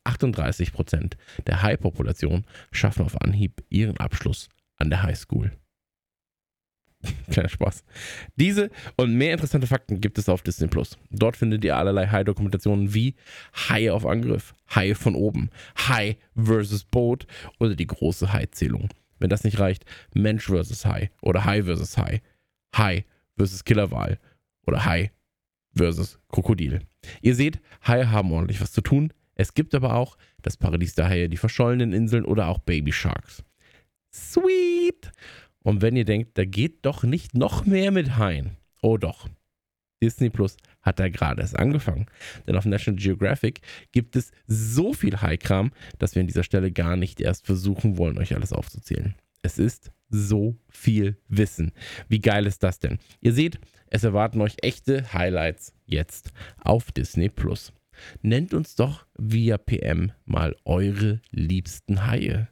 [SPEAKER 2] 38 Prozent der Hai-Population schaffen auf Anhieb ihren Abschluss an der Highschool. Kleiner Spaß. Diese und mehr interessante Fakten gibt es auf Disney Plus. Dort findet ihr allerlei Hai-Dokumentationen wie Haie auf Angriff, Hai von oben, Hai versus Boot oder die große Hai-Zählung. Wenn das nicht reicht, Mensch versus Hai oder Hai versus Hai. Hai versus Killerwal oder Hai versus Krokodil. Ihr seht, Haie haben ordentlich was zu tun. Es gibt aber auch das Paradies der Haie, die verschollenen Inseln oder auch Baby Sharks. Sweet! Und wenn ihr denkt, da geht doch nicht noch mehr mit Haien. Oh doch. Disney Plus hat da gerade erst angefangen. Denn auf National Geographic gibt es so viel Hai-Kram, dass wir an dieser Stelle gar nicht erst versuchen wollen, euch alles aufzuzählen. Es ist so viel Wissen. Wie geil ist das denn? Ihr seht, es erwarten euch echte Highlights jetzt auf Disney Plus. Nennt uns doch via PM mal eure liebsten Haie.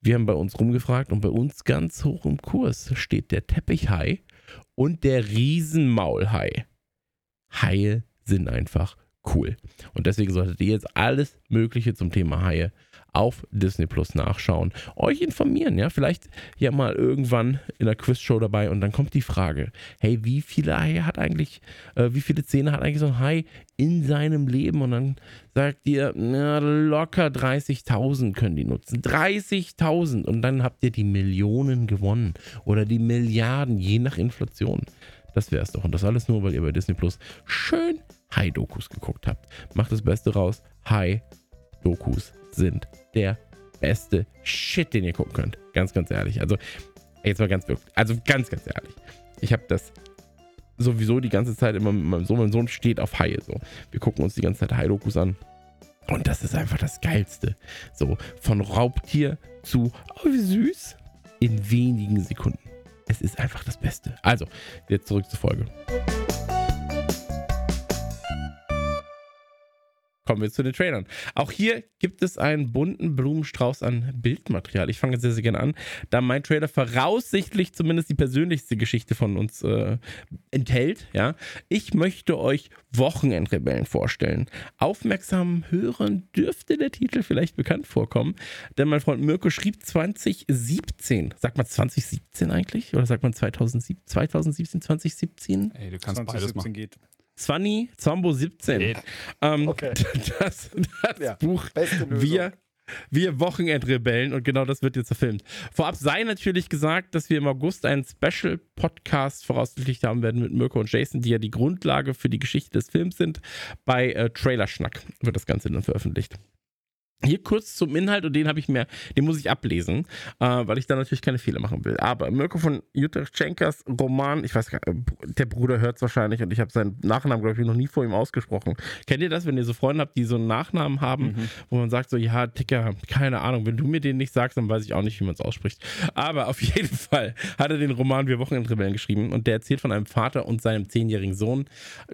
[SPEAKER 2] Wir haben bei uns rumgefragt und bei uns ganz hoch im Kurs steht der Teppichhai und der Riesenmaulhai. Haie sind einfach cool. Und deswegen solltet ihr jetzt alles Mögliche zum Thema Haie auf Disney Plus nachschauen, euch informieren, ja, vielleicht ja mal irgendwann in der Quizshow dabei und dann kommt die Frage, hey, wie viele Haie hat eigentlich, äh, wie viele Zähne hat eigentlich so ein Hai in seinem Leben und dann sagt ihr, na, locker 30.000 können die nutzen, 30.000 und dann habt ihr die Millionen gewonnen oder die Milliarden, je nach Inflation. Das wäre es doch. Und das alles nur, weil ihr bei Disney Plus schön Hai-Dokus geguckt habt. Macht das Beste raus. Hai-Dokus sind der beste Shit, den ihr gucken könnt. Ganz, ganz ehrlich. Also Jetzt mal ganz wirklich. Also ganz, ganz ehrlich. Ich habe das sowieso die ganze Zeit immer mit meinem Sohn. Mein Sohn steht auf Haie. So. Wir gucken uns die ganze Zeit Hai-Dokus an. Und das ist einfach das Geilste. So, von Raubtier zu, oh, wie süß, in wenigen Sekunden. Es ist einfach das Beste. Also, jetzt zurück zur Folge. Kommen wir zu den Trailern. Auch hier gibt es einen bunten Blumenstrauß an Bildmaterial. Ich fange sehr, sehr gerne an, da mein Trailer voraussichtlich zumindest die persönlichste Geschichte von uns äh, enthält. Ja? Ich möchte euch Wochenendrebellen vorstellen. Aufmerksam hören dürfte der Titel vielleicht bekannt vorkommen, denn mein Freund Mirko schrieb 2017. Sagt man 2017 eigentlich? Oder sagt man 2017, 2017 2017?
[SPEAKER 3] Ey, du kannst 2017 beides machen.
[SPEAKER 2] geht. Zwanni Zombo 17. Ähm, okay. Das, das ja, Buch Wir, wir Wochenendrebellen und genau das wird jetzt verfilmt. Vorab sei natürlich gesagt, dass wir im August einen Special-Podcast voraussichtlich haben werden mit Mirko und Jason, die ja die Grundlage für die Geschichte des Films sind. Bei äh, Trailerschnack wird das Ganze dann veröffentlicht. Hier kurz zum Inhalt und den habe ich mir, den muss ich ablesen, äh, weil ich da natürlich keine Fehler machen will. Aber Mirko von Jutachenkas Roman, ich weiß gar nicht, der Bruder hört es wahrscheinlich und ich habe seinen Nachnamen, glaube ich, noch nie vor ihm ausgesprochen. Kennt ihr das, wenn ihr so Freunde habt, die so einen Nachnamen haben, mhm. wo man sagt so, ja, Ticker, keine Ahnung, wenn du mir den nicht sagst, dann weiß ich auch nicht, wie man es ausspricht. Aber auf jeden Fall hat er den Roman Wir Wochenendrebellen geschrieben und der erzählt von einem Vater und seinem zehnjährigen Sohn,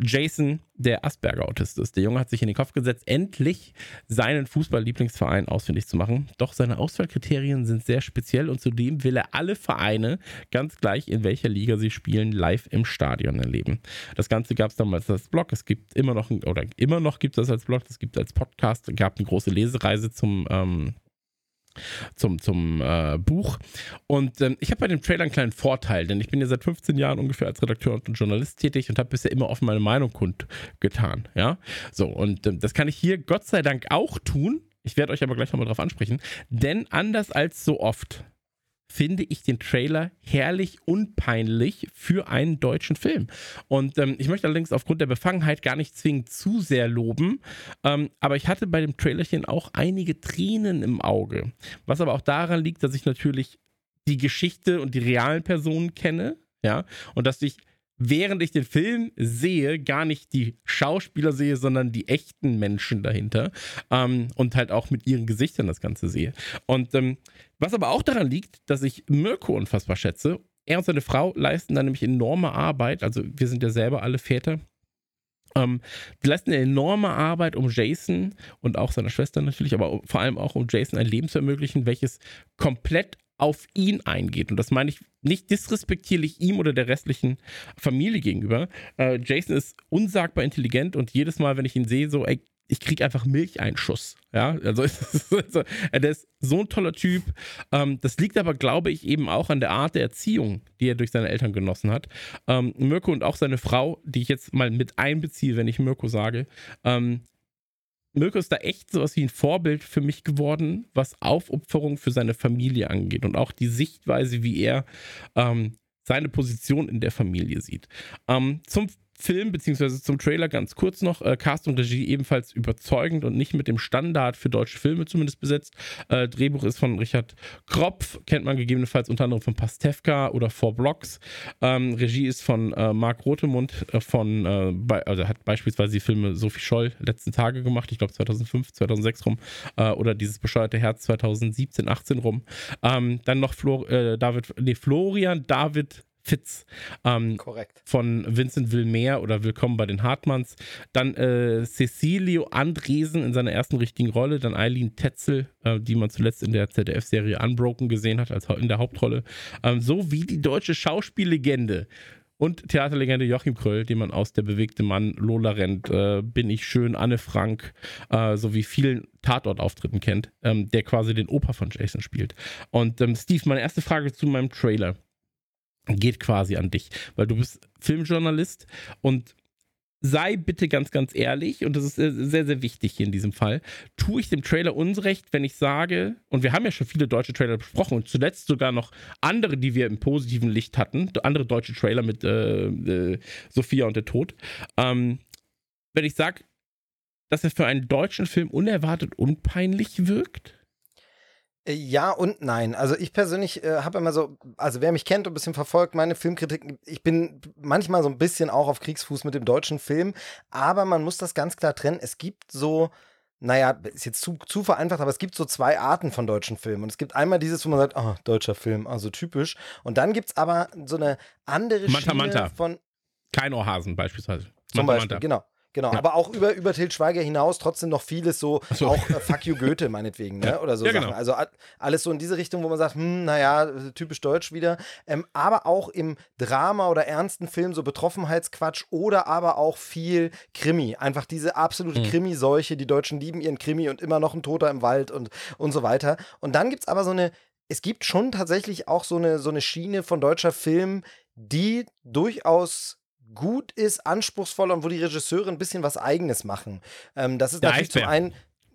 [SPEAKER 2] Jason, der Asperger-Autist ist. Der Junge hat sich in den Kopf gesetzt, endlich seinen Fußball-Lieblingsverein ausfindig zu machen. Doch seine Auswahlkriterien sind sehr speziell und zudem will er alle Vereine, ganz gleich in welcher Liga sie spielen, live im Stadion erleben. Das Ganze gab es damals als Blog. Es gibt immer noch, oder immer noch gibt es das als Blog, es gibt als Podcast, es gab eine große Lesereise zum ähm, zum, zum äh, Buch. Und ähm, ich habe bei dem Trailer einen kleinen Vorteil, denn ich bin ja seit 15 Jahren ungefähr als Redakteur und Journalist tätig und habe bisher immer offen meine Meinung kundgetan. Ja, so und ähm, das kann ich hier Gott sei Dank auch tun. Ich werde euch aber gleich nochmal drauf ansprechen, denn anders als so oft finde ich den Trailer herrlich unpeinlich für einen deutschen Film. Und ähm, ich möchte allerdings aufgrund der Befangenheit gar nicht zwingend zu sehr loben, ähm, aber ich hatte bei dem Trailerchen auch einige Tränen im Auge. Was aber auch daran liegt, dass ich natürlich die Geschichte und die realen Personen kenne, ja, und dass ich während ich den Film sehe, gar nicht die Schauspieler sehe, sondern die echten Menschen dahinter ähm, und halt auch mit ihren Gesichtern das Ganze sehe. Und ähm, was aber auch daran liegt, dass ich Mirko unfassbar schätze. Er und seine Frau leisten da nämlich enorme Arbeit. Also wir sind ja selber alle Väter. Ähm, die leisten eine enorme Arbeit, um Jason und auch seiner Schwester natürlich, aber vor allem auch um Jason ein Leben zu ermöglichen, welches komplett auf ihn eingeht. Und das meine ich nicht disrespektierlich ihm oder der restlichen Familie gegenüber. Äh, Jason ist unsagbar intelligent und jedes Mal, wenn ich ihn sehe, so, ey, ich kriege einfach Milcheinschuss. Ja, also der ist so ein toller Typ. Ähm, das liegt aber, glaube ich, eben auch an der Art der Erziehung, die er durch seine Eltern genossen hat. Ähm, Mirko und auch seine Frau, die ich jetzt mal mit einbeziehe, wenn ich Mirko sage, ähm, Mirko ist da echt sowas wie ein Vorbild für mich geworden, was Aufopferung für seine Familie angeht und auch die Sichtweise, wie er seine Position in der Familie sieht. Zum Film beziehungsweise zum Trailer ganz kurz noch. Äh, Cast und Regie ebenfalls überzeugend und nicht mit dem Standard für deutsche Filme zumindest besetzt. Äh, Drehbuch ist von Richard Kropf, kennt man gegebenenfalls unter anderem von Pastewka oder Four Blocks. Ähm, Regie ist von äh, Marc Rotemund, äh, von, äh, also hat beispielsweise die Filme Sophie Scholl letzten Tage gemacht, ich glaube 2005, 2006 rum, äh, oder dieses bescheuerte Herz 2017, 18 rum. Ähm, dann noch Flor David, nee, Florian David Fitz. Ähm,
[SPEAKER 4] Korrekt.
[SPEAKER 2] Von Vincent Wilmer oder Willkommen bei den Hartmanns. Dann äh, Cecilio Andresen in seiner ersten richtigen Rolle. Dann Eileen Tetzel, äh, die man zuletzt in der ZDF-Serie Unbroken gesehen hat, als in der Hauptrolle. Ähm, so wie die deutsche Schauspiellegende und Theaterlegende Joachim Kröll, den man aus Der bewegte Mann, Lola Rent, äh, Bin ich schön, Anne Frank, äh, sowie vielen Tatortauftritten kennt, ähm, der quasi den Opa von Jason spielt. Und ähm, Steve, meine erste Frage zu meinem Trailer geht quasi an dich, weil du bist Filmjournalist und sei bitte ganz, ganz ehrlich, und das ist sehr, sehr wichtig hier in diesem Fall, tue ich dem Trailer Unrecht, wenn ich sage, und wir haben ja schon viele deutsche Trailer besprochen und zuletzt sogar noch andere, die wir im positiven Licht hatten, andere deutsche Trailer mit äh, äh, Sophia und der Tod, ähm, wenn ich sage, dass er für einen deutschen Film unerwartet unpeinlich wirkt?
[SPEAKER 4] Äh, ja und nein. Also ich persönlich äh, habe immer so, also wer mich kennt und ein bisschen verfolgt, meine Filmkritiken, ich bin manchmal so ein bisschen auch auf Kriegsfuß mit dem deutschen Film, aber man muss das ganz klar trennen. Es gibt so, naja, ist jetzt zu, zu vereinfacht, aber es gibt so zwei Arten von deutschen Filmen. Und es gibt einmal dieses, wo man sagt, oh, deutscher Film, also typisch. Und dann gibt es aber so eine andere
[SPEAKER 2] Manta,
[SPEAKER 4] Schiene
[SPEAKER 2] Manta.
[SPEAKER 4] von.
[SPEAKER 2] Kein Ohrhasen beispielsweise.
[SPEAKER 4] Zum Manta, Beispiel, Manta. genau. Genau, ja. aber auch über, über Til Schweiger hinaus trotzdem noch vieles so, so. auch äh, Fuck you Goethe meinetwegen, ne? oder so
[SPEAKER 2] ja,
[SPEAKER 4] Sachen.
[SPEAKER 2] Genau.
[SPEAKER 4] Also alles so in diese Richtung, wo man sagt, hm, naja, typisch deutsch wieder. Ähm, aber auch im Drama oder ernsten Film so Betroffenheitsquatsch oder aber auch viel Krimi. Einfach diese absolute mhm. Krimi-Seuche, die Deutschen lieben ihren Krimi und immer noch ein Toter im Wald und, und so weiter. Und dann gibt es aber so eine, es gibt schon tatsächlich auch so eine, so eine Schiene von deutscher Film, die durchaus gut ist, anspruchsvoll und wo die Regisseure ein bisschen was Eigenes machen. Ähm, das ist Der natürlich Eisbär. zum einen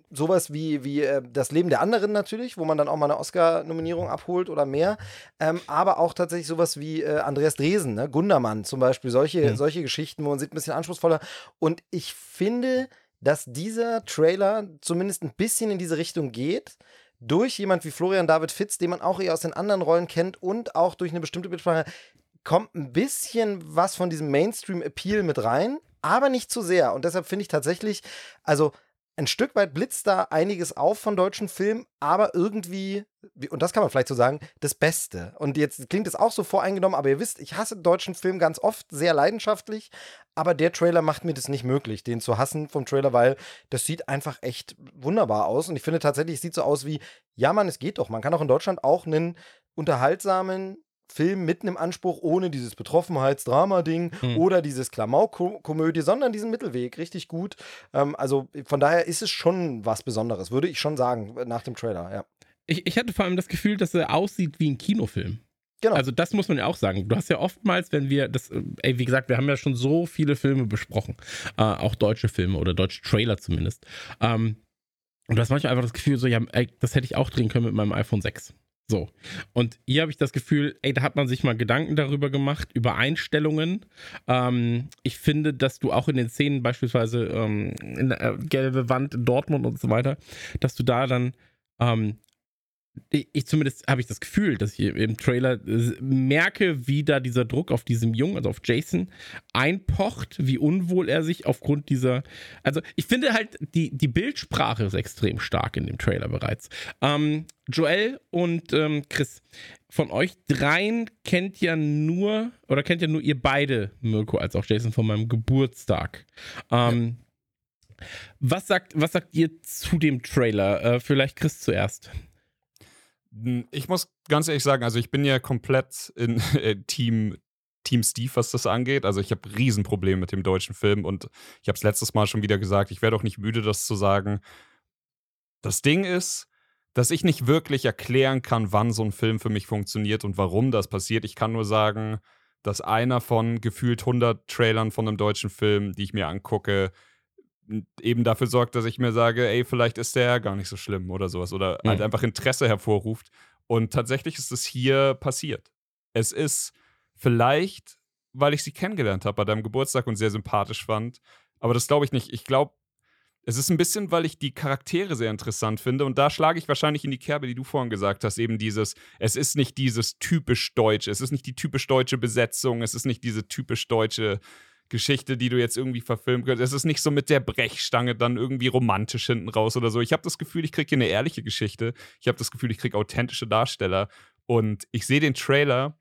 [SPEAKER 4] sowas wie, wie äh, das Leben der anderen natürlich, wo man dann auch mal eine Oscar-Nominierung abholt oder mehr. Ähm, aber auch tatsächlich sowas wie äh, Andreas Dresen, ne? Gundermann zum Beispiel, solche, mhm. solche Geschichten, wo man sieht, ein bisschen anspruchsvoller. Und ich finde, dass dieser Trailer zumindest ein bisschen in diese Richtung geht durch jemand wie Florian David Fitz, den man auch eher aus den anderen Rollen kennt und auch durch eine bestimmte Bildsprache, kommt ein bisschen was von diesem Mainstream-Appeal mit rein, aber nicht zu sehr. Und deshalb finde ich tatsächlich, also ein Stück weit blitzt da einiges auf von deutschen Filmen, aber irgendwie, und das kann man vielleicht so sagen, das Beste. Und jetzt klingt es auch so voreingenommen, aber ihr wisst, ich hasse deutschen Film ganz oft sehr leidenschaftlich, aber der Trailer macht mir das nicht möglich, den zu hassen vom Trailer, weil das sieht einfach echt wunderbar aus. Und ich finde tatsächlich, es sieht so aus wie, ja, man, es geht doch. Man kann auch in Deutschland auch einen unterhaltsamen, Film mitten im Anspruch, ohne dieses Betroffenheitsdrama-Ding mhm. oder dieses Klamauk-Komödie, sondern diesen Mittelweg, richtig gut. Ähm, also von daher ist es schon was Besonderes, würde ich schon sagen, nach dem Trailer, ja.
[SPEAKER 2] Ich, ich hatte vor allem das Gefühl, dass er aussieht wie ein Kinofilm. Genau. Also das muss man ja auch sagen. Du hast ja oftmals, wenn wir das, ey, wie gesagt, wir haben ja schon so viele Filme besprochen, äh, auch deutsche Filme oder deutsche Trailer zumindest. Ähm, und du hast manchmal einfach das Gefühl, so, ja, ey, das hätte ich auch drehen können mit meinem iPhone 6. So. Und hier habe ich das Gefühl, ey, da hat man sich mal Gedanken darüber gemacht, über Einstellungen. Ähm, ich finde, dass du auch in den Szenen, beispielsweise ähm, in der äh, gelbe Wand in Dortmund und so weiter, dass du da dann ähm, ich zumindest habe ich das Gefühl, dass ich im Trailer äh, merke, wie da dieser Druck auf diesem Jungen, also auf Jason, einpocht, wie unwohl er sich aufgrund dieser. Also, ich finde halt, die, die Bildsprache ist extrem stark in dem Trailer bereits. Ähm, Joel und ähm, Chris, von euch dreien kennt ja nur, oder kennt ja nur ihr beide Mirko als auch Jason von meinem Geburtstag. Ähm, ja. was, sagt, was sagt ihr zu dem Trailer? Äh, vielleicht Chris zuerst.
[SPEAKER 3] Ich muss ganz ehrlich sagen, also ich bin ja komplett in äh, Team, Team Steve, was das angeht. Also ich habe Riesenprobleme mit dem deutschen Film und ich habe es letztes Mal schon wieder gesagt, ich werde auch nicht müde, das zu sagen. Das Ding ist, dass ich nicht wirklich erklären kann, wann so ein Film für mich funktioniert und warum das passiert. Ich kann nur sagen, dass einer von gefühlt 100 Trailern von einem deutschen Film, die ich mir angucke, eben dafür sorgt, dass ich mir sage, ey, vielleicht ist der gar nicht so schlimm oder sowas oder mhm. halt einfach Interesse hervorruft. Und tatsächlich ist es hier passiert. Es ist vielleicht, weil ich sie kennengelernt habe bei deinem Geburtstag und sehr sympathisch fand, aber das glaube ich nicht. Ich glaube, es ist ein bisschen, weil ich die Charaktere sehr interessant finde und da schlage ich wahrscheinlich in die Kerbe, die du vorhin gesagt hast, eben dieses, es ist nicht dieses typisch deutsche, es ist nicht die typisch deutsche Besetzung, es ist nicht diese typisch deutsche Geschichte, die du jetzt irgendwie verfilmen könntest. Es ist nicht so mit der Brechstange dann irgendwie romantisch hinten raus oder so. Ich habe das Gefühl, ich kriege hier eine ehrliche Geschichte. Ich habe das Gefühl, ich kriege authentische Darsteller. Und ich sehe den Trailer,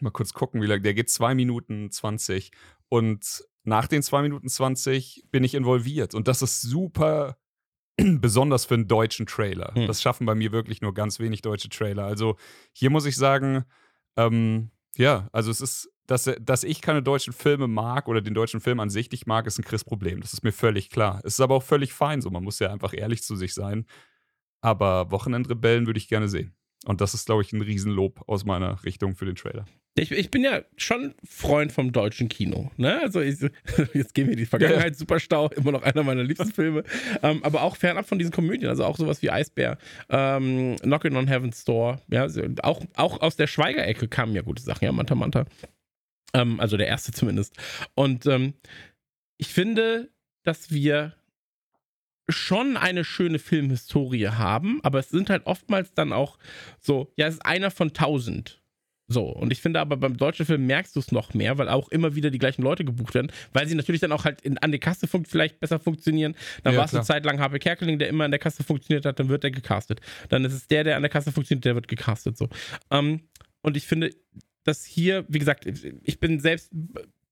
[SPEAKER 3] mal kurz gucken, wie lange, der geht 2 Minuten 20. Und nach den 2 Minuten 20 bin ich involviert. Und das ist super besonders für einen deutschen Trailer. Hm. Das schaffen bei mir wirklich nur ganz wenig deutsche Trailer. Also hier muss ich sagen, ähm, ja, also es ist dass, dass ich keine deutschen Filme mag oder den deutschen Film an sich nicht mag, ist ein Chris-Problem. Das ist mir völlig klar. Es ist aber auch völlig fein so. Man muss ja einfach ehrlich zu sich sein. Aber Wochenendrebellen würde ich gerne sehen. Und das ist, glaube ich, ein Riesenlob aus meiner Richtung für den Trailer.
[SPEAKER 2] Ich, ich, bin ja schon Freund vom deutschen Kino. Ne? Also ich, jetzt gehen wir die Vergangenheit, ja. Superstau, immer noch einer meiner liebsten Filme. ähm, aber auch fernab von diesen Komödien, also auch sowas wie Eisbär, ähm, Knockin' on Heaven's Door. Ja, also auch, auch aus der Schweigerecke kamen ja gute Sachen, ja, Manta Manta. Ähm, also der erste zumindest. Und ähm, ich finde, dass wir schon eine schöne Filmhistorie haben, aber es sind halt oftmals dann auch so, ja, es ist einer von tausend. So, und ich finde aber beim deutschen Film merkst du es noch mehr, weil auch immer wieder die gleichen Leute gebucht werden, weil sie natürlich dann auch halt in, an der Kasse fun vielleicht besser funktionieren. Dann ja, war es eine Zeit lang HP Kerkeling, der immer an der Kasse funktioniert hat, dann wird der gecastet. Dann ist es der, der an der Kasse funktioniert, der wird gecastet. So. Ähm, und ich finde, dass hier, wie gesagt, ich bin selbst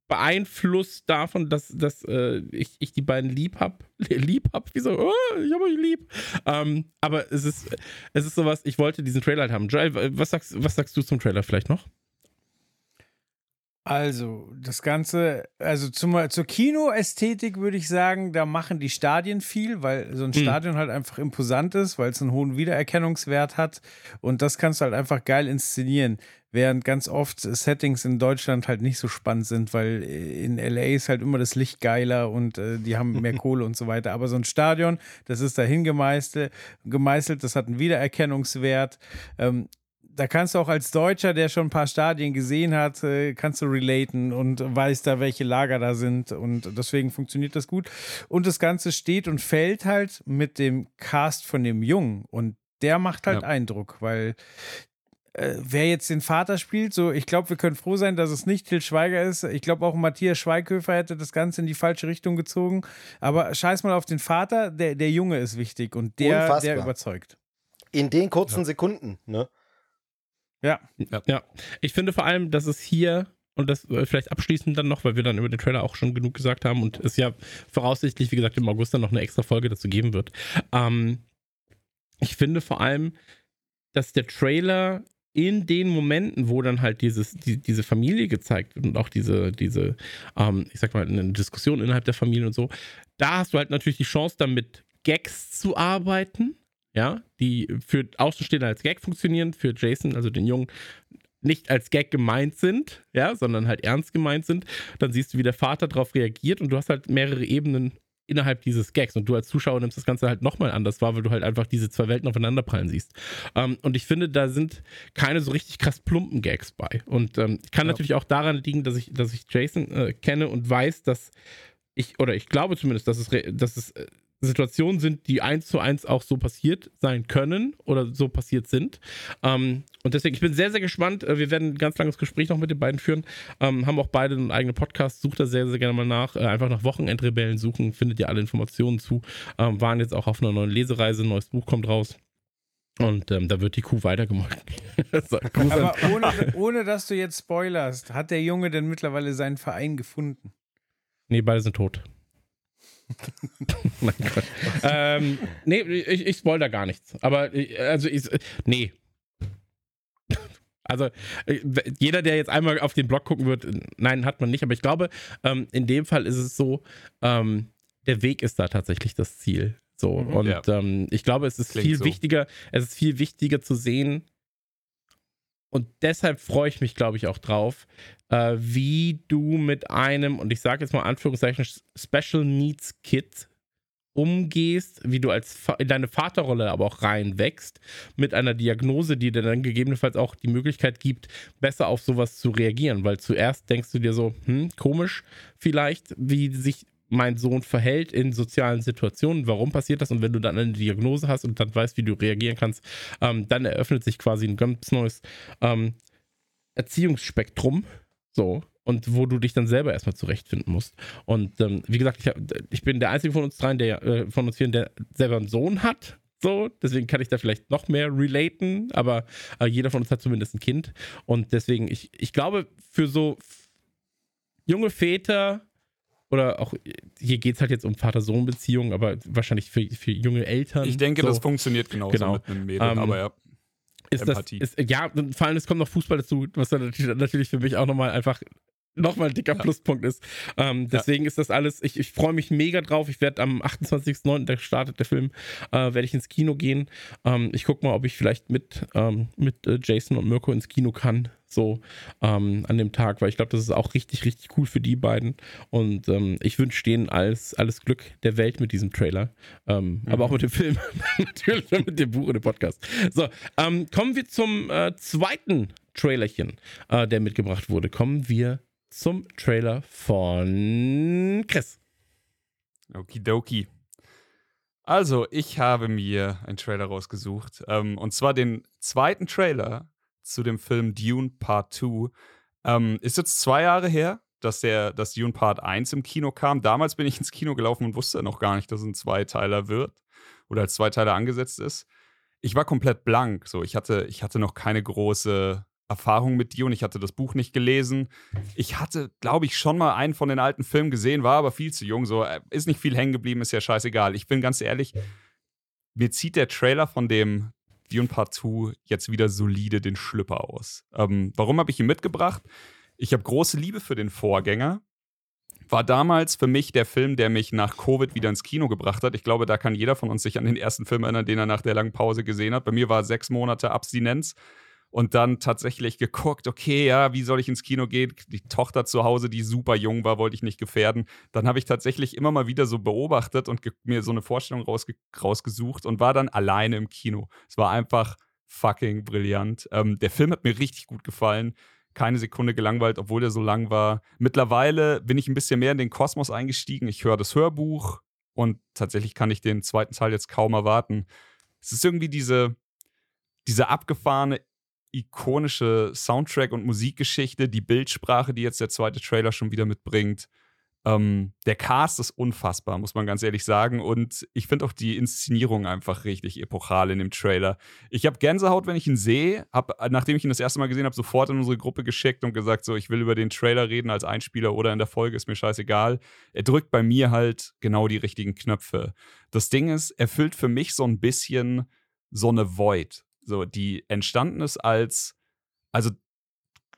[SPEAKER 2] beeinflusst davon, dass, dass äh, ich, ich die beiden lieb hab. Lieb hab, wieso? Oh, ich hab euch lieb. Ähm, aber es ist, es ist sowas, ich wollte diesen Trailer halt haben. Joel, was sagst, was sagst du zum Trailer vielleicht noch?
[SPEAKER 5] Also, das Ganze, also zum, zur Kinoästhetik würde ich sagen, da machen die Stadien viel, weil so ein hm. Stadion halt einfach imposant ist, weil es einen hohen Wiedererkennungswert hat. Und das kannst du halt einfach geil inszenieren. Während ganz oft Settings in Deutschland halt nicht so spannend sind, weil in LA ist halt immer das Licht geiler und äh, die haben mehr Kohle und so weiter. Aber so ein Stadion, das ist dahin gemeißelt, gemeißelt das hat einen Wiedererkennungswert. Ähm, da kannst du auch als Deutscher, der schon ein paar Stadien gesehen hat, äh, kannst du relaten und weißt da, welche Lager da sind und deswegen funktioniert das gut. Und das Ganze steht und fällt halt mit dem Cast von dem Jungen und der macht halt ja. Eindruck, weil äh, wer jetzt den Vater spielt, so ich glaube, wir können froh sein, dass es nicht Til Schweiger ist. Ich glaube auch Matthias Schweighöfer hätte das Ganze in die falsche Richtung gezogen. Aber scheiß mal auf den Vater, der, der Junge ist wichtig und der, der überzeugt.
[SPEAKER 4] In den kurzen ja. Sekunden, ne?
[SPEAKER 2] Ja. ja. Ja. Ich finde vor allem, dass es hier und das äh, vielleicht abschließend dann noch, weil wir dann über den Trailer auch schon genug gesagt haben und es ja voraussichtlich, wie gesagt, im August dann noch eine extra Folge dazu geben wird. Ähm, ich finde vor allem, dass der Trailer in den Momenten, wo dann halt dieses, die, diese Familie gezeigt wird und auch diese, diese ähm, ich sag mal, eine Diskussion innerhalb der Familie und so, da hast du halt natürlich die Chance, dann mit Gags zu arbeiten, ja, die für Außenstehende als Gag funktionieren, für Jason, also den Jungen, nicht als Gag gemeint sind, ja, sondern halt ernst gemeint sind. Dann siehst du, wie der Vater darauf reagiert und du hast halt mehrere Ebenen innerhalb dieses Gags und du als Zuschauer nimmst das Ganze halt nochmal anders wahr, weil du halt einfach diese zwei Welten aufeinanderprallen siehst. Ähm, und ich finde, da sind keine so richtig krass plumpen Gags bei. Und ähm, kann ja. natürlich auch daran liegen, dass ich, dass ich Jason äh, kenne und weiß, dass ich, oder ich glaube zumindest, dass es, dass es äh, Situationen sind, die eins zu eins auch so passiert sein können oder so passiert sind. Ähm, und deswegen, ich bin sehr, sehr gespannt. Äh, wir werden ein ganz langes Gespräch noch mit den beiden führen. Ähm, haben auch beide einen eigenen Podcast. Sucht da sehr, sehr gerne mal nach. Äh, einfach nach Wochenendrebellen suchen, findet ihr alle Informationen zu. Ähm, waren jetzt auch auf einer neuen Lesereise. Ein neues Buch kommt raus. Und ähm, da wird die Kuh weitergemolken.
[SPEAKER 5] Aber ohne, ohne, dass du jetzt spoilerst, hat der Junge denn mittlerweile seinen Verein gefunden?
[SPEAKER 2] Nee, beide sind tot. mein Gott. ähm, nee, ich, ich spoil da gar nichts. Aber, also, ich, nee. Also, jeder, der jetzt einmal auf den Blog gucken wird, nein, hat man nicht. Aber ich glaube, ähm, in dem Fall ist es so, ähm, der Weg ist da tatsächlich das Ziel. So, mhm, und ja. ähm, ich glaube, es ist Klingt viel so. wichtiger, es ist viel wichtiger zu sehen, und deshalb freue ich mich, glaube ich, auch drauf, äh, wie du mit einem, und ich sage jetzt mal Anführungszeichen, Special Needs Kid umgehst, wie du als in deine Vaterrolle aber auch reinwächst, mit einer Diagnose, die dir dann gegebenenfalls auch die Möglichkeit gibt, besser auf sowas zu reagieren. Weil zuerst denkst du dir so, hm, komisch vielleicht, wie sich mein Sohn verhält in sozialen Situationen, warum passiert das? Und wenn du dann eine Diagnose hast und dann weißt, wie du reagieren kannst, ähm, dann eröffnet sich quasi ein ganz neues ähm, Erziehungsspektrum, so, und wo du dich dann selber erstmal zurechtfinden musst. Und ähm, wie gesagt, ich, hab, ich, bin der einzige von uns dreien, der äh, von uns vier, der selber einen Sohn hat. So, deswegen kann ich da vielleicht noch mehr relaten, aber äh, jeder von uns hat zumindest ein Kind. Und deswegen, ich, ich glaube, für so junge Väter oder auch hier geht es halt jetzt um Vater-Sohn-Beziehungen, aber wahrscheinlich für, für junge Eltern.
[SPEAKER 3] Ich denke, so. das funktioniert genauso genau. mit einem Mädel, ähm, aber ja.
[SPEAKER 2] Ist Empathie. Das, ist, ja, vor allem es kommt noch Fußball dazu, was dann natürlich für mich auch nochmal einfach nochmal ein dicker ja. Pluspunkt ist. Ähm, deswegen ja. ist das alles, ich, ich freue mich mega drauf. Ich werde am 28.09., der startet der Film, äh, werde ich ins Kino gehen. Ähm, ich gucke mal, ob ich vielleicht mit, ähm, mit äh, Jason und Mirko ins Kino kann so ähm, an dem Tag, weil ich glaube, das ist auch richtig, richtig cool für die beiden. Und ähm, ich wünsche denen alles, alles Glück der Welt mit diesem Trailer. Ähm, mhm. Aber auch mit dem Film. Natürlich mit dem Buch und dem Podcast. So, ähm, kommen wir zum äh, zweiten Trailerchen, äh, der mitgebracht wurde. Kommen wir zum Trailer von Chris.
[SPEAKER 3] Okidoki. Also, ich habe mir einen Trailer rausgesucht. Ähm, und zwar den zweiten Trailer zu dem Film Dune Part 2. Ähm, ist jetzt zwei Jahre her, dass der, dass Dune Part 1 im Kino kam. Damals bin ich ins Kino gelaufen und wusste noch gar nicht, dass es ein Zweiteiler wird oder als Zweiteiler angesetzt ist. Ich war komplett blank. So, ich hatte, ich hatte noch keine große Erfahrung mit Dune. Ich hatte das Buch nicht gelesen. Ich hatte, glaube ich, schon mal einen von den alten Filmen gesehen, war aber viel zu jung. So, äh, ist nicht viel hängen geblieben, ist ja scheißegal. Ich bin ganz ehrlich, mir zieht der Trailer von dem Dune Part 2 jetzt wieder solide den Schlüpper aus. Ähm, warum habe ich ihn mitgebracht? Ich habe große Liebe für den Vorgänger. War damals für mich der Film, der mich nach Covid wieder ins Kino gebracht hat. Ich glaube, da kann jeder von uns sich an den ersten Film erinnern, den er nach der langen Pause gesehen hat. Bei mir war sechs Monate Abstinenz und dann tatsächlich geguckt, okay, ja, wie soll ich ins Kino gehen? Die Tochter zu Hause, die super jung war, wollte ich nicht gefährden. Dann habe ich tatsächlich immer mal wieder so beobachtet und mir so eine Vorstellung rausge rausgesucht und war dann alleine im Kino. Es war einfach fucking brillant. Ähm, der Film hat mir richtig gut gefallen. Keine Sekunde gelangweilt, obwohl der so lang war. Mittlerweile bin ich ein bisschen mehr in den Kosmos eingestiegen. Ich höre das Hörbuch und tatsächlich kann ich den zweiten Teil jetzt kaum erwarten. Es ist irgendwie diese, diese abgefahrene ikonische Soundtrack- und Musikgeschichte, die Bildsprache, die jetzt der zweite Trailer schon wieder mitbringt. Ähm, der Cast ist unfassbar, muss man ganz ehrlich sagen. Und ich finde auch die Inszenierung einfach richtig epochal in dem Trailer. Ich habe Gänsehaut, wenn ich ihn sehe. Nachdem ich ihn das erste Mal gesehen habe, sofort in unsere Gruppe geschickt und gesagt, so, ich will über den Trailer reden als Einspieler oder in der Folge, ist mir scheißegal. Er drückt bei mir halt genau die richtigen Knöpfe. Das Ding ist, er füllt für mich so ein bisschen so eine Void. So, die entstanden ist als, also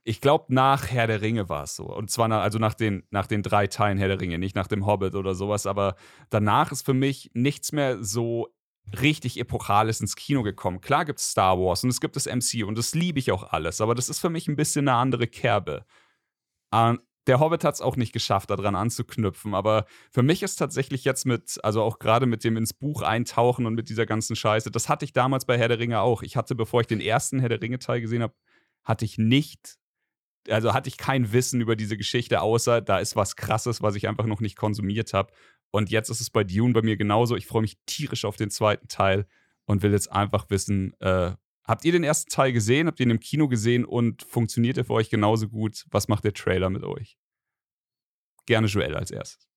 [SPEAKER 3] ich glaube, nach Herr der Ringe war es so. Und zwar nach, also nach den, nach den drei Teilen Herr der Ringe, nicht nach dem Hobbit oder sowas. Aber danach ist für mich nichts mehr so richtig Epochales ins Kino gekommen. Klar gibt es Star Wars und es gibt das MC und das liebe ich auch alles. Aber das ist für mich ein bisschen eine andere Kerbe. Der Hobbit hat es auch nicht geschafft, daran anzuknüpfen. Aber für mich ist tatsächlich jetzt mit, also auch gerade mit dem ins Buch eintauchen und mit dieser ganzen Scheiße, das hatte ich damals bei Herr der Ringe auch. Ich hatte, bevor ich den ersten Herr der Ringe-Teil gesehen habe, hatte ich nicht, also hatte ich kein Wissen über diese Geschichte, außer da ist was Krasses, was ich einfach noch nicht konsumiert habe. Und jetzt ist es bei Dune bei mir genauso. Ich freue mich tierisch auf den zweiten Teil und will jetzt einfach wissen, äh, Habt ihr den ersten Teil gesehen? Habt ihr ihn im Kino gesehen und funktioniert er für euch genauso gut? Was macht der Trailer mit euch? Gerne Joel als erstes.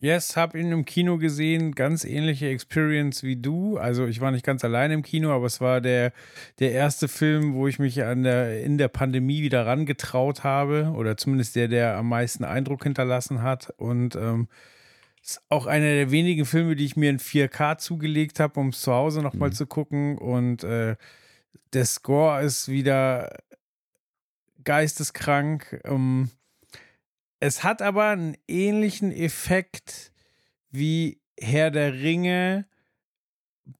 [SPEAKER 5] Yes, hab ihn im Kino gesehen, ganz ähnliche Experience wie du. Also ich war nicht ganz alleine im Kino, aber es war der, der erste Film, wo ich mich an der, in der Pandemie wieder rangetraut habe. Oder zumindest der, der am meisten Eindruck hinterlassen hat. Und ähm, ist auch einer der wenigen Filme, die ich mir in 4K zugelegt habe, um es zu Hause nochmal mhm. zu gucken. Und äh, der Score ist wieder geisteskrank. Ähm, es hat aber einen ähnlichen Effekt wie Herr der Ringe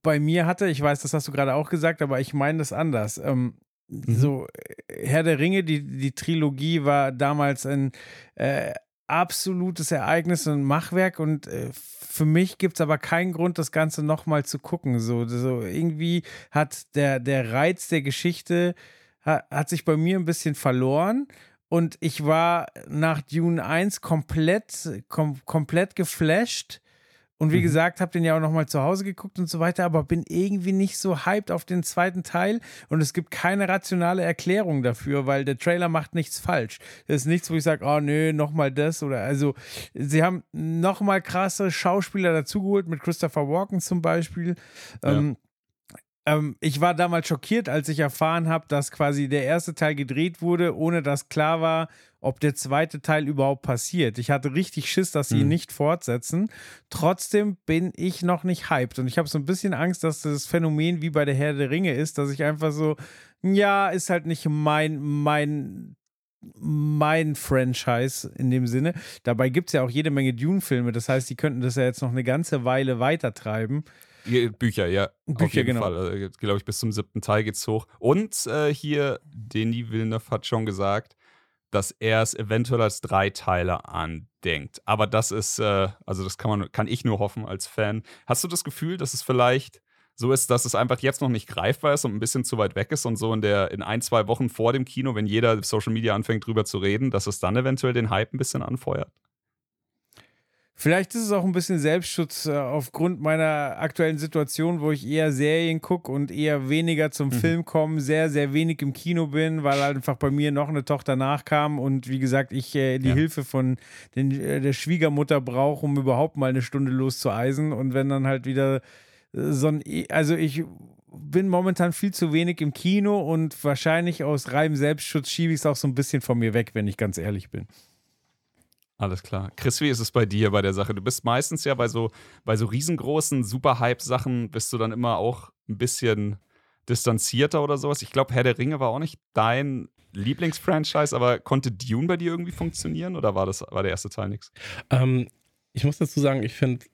[SPEAKER 5] bei mir hatte. Ich weiß, das hast du gerade auch gesagt, aber ich meine das anders. Ähm, mhm. So, äh, Herr der Ringe, die, die Trilogie war damals ein äh, absolutes Ereignis und Machwerk und äh, für mich gibt es aber keinen Grund, das Ganze nochmal zu gucken. So, so irgendwie hat der, der Reiz der Geschichte hat, hat sich bei mir ein bisschen verloren und ich war nach Dune 1 komplett, kom komplett geflasht und wie mhm. gesagt, habe den ja auch nochmal zu Hause geguckt und so weiter, aber bin irgendwie nicht so hyped auf den zweiten Teil und es gibt keine rationale Erklärung dafür, weil der Trailer macht nichts falsch. Das ist nichts, wo ich sage, oh nö, nochmal das oder also, sie haben nochmal krasse Schauspieler dazugeholt, mit Christopher Walken zum Beispiel. Ja. Ähm, ähm, ich war damals schockiert, als ich erfahren habe, dass quasi der erste Teil gedreht wurde, ohne dass klar war, ob der zweite Teil überhaupt passiert. Ich hatte richtig Schiss, dass sie ihn hm. nicht fortsetzen. Trotzdem bin ich noch nicht hyped und ich habe so ein bisschen Angst, dass das Phänomen wie bei der Herr der Ringe ist, dass ich einfach so, ja, ist halt nicht mein, mein mein Franchise in dem Sinne. Dabei gibt es ja auch jede Menge Dune-Filme. Das heißt, die könnten das ja jetzt noch eine ganze Weile weitertreiben.
[SPEAKER 3] Bücher, ja. Bücher, auf jeden genau. Fall. Also, Glaube ich, bis zum siebten Teil geht's hoch. Und äh, hier, Denis Villeneuve hat schon gesagt, dass er es eventuell als Dreiteiler andenkt. Aber das ist, äh, also das kann man, kann ich nur hoffen als Fan. Hast du das Gefühl, dass es vielleicht so ist, dass es einfach jetzt noch nicht greifbar ist und ein bisschen zu weit weg ist und so in der in ein, zwei Wochen vor dem Kino, wenn jeder Social Media anfängt drüber zu reden, dass es dann eventuell den Hype ein bisschen anfeuert?
[SPEAKER 5] Vielleicht ist es auch ein bisschen Selbstschutz äh, aufgrund meiner aktuellen Situation, wo ich eher Serien gucke und eher weniger zum mhm. Film komme, sehr, sehr wenig im Kino bin, weil halt einfach bei mir noch eine Tochter nachkam und wie gesagt, ich äh, die ja. Hilfe von den, äh, der Schwiegermutter brauche, um überhaupt mal eine Stunde loszueisen. Und wenn dann halt wieder äh, so ein, e, also ich bin momentan viel zu wenig im Kino und wahrscheinlich aus reinem Selbstschutz schiebe ich es auch so ein bisschen von mir weg, wenn ich ganz ehrlich bin.
[SPEAKER 3] Alles klar. Chris, wie ist es bei dir bei der Sache? Du bist meistens ja bei so, bei so riesengroßen Super-Hype-Sachen, bist du dann immer auch ein bisschen distanzierter oder sowas. Ich glaube, Herr der Ringe war auch nicht dein Lieblingsfranchise, aber konnte Dune bei dir irgendwie funktionieren oder war das war der erste Teil nichts?
[SPEAKER 2] Ähm, ich muss dazu sagen, ich finde,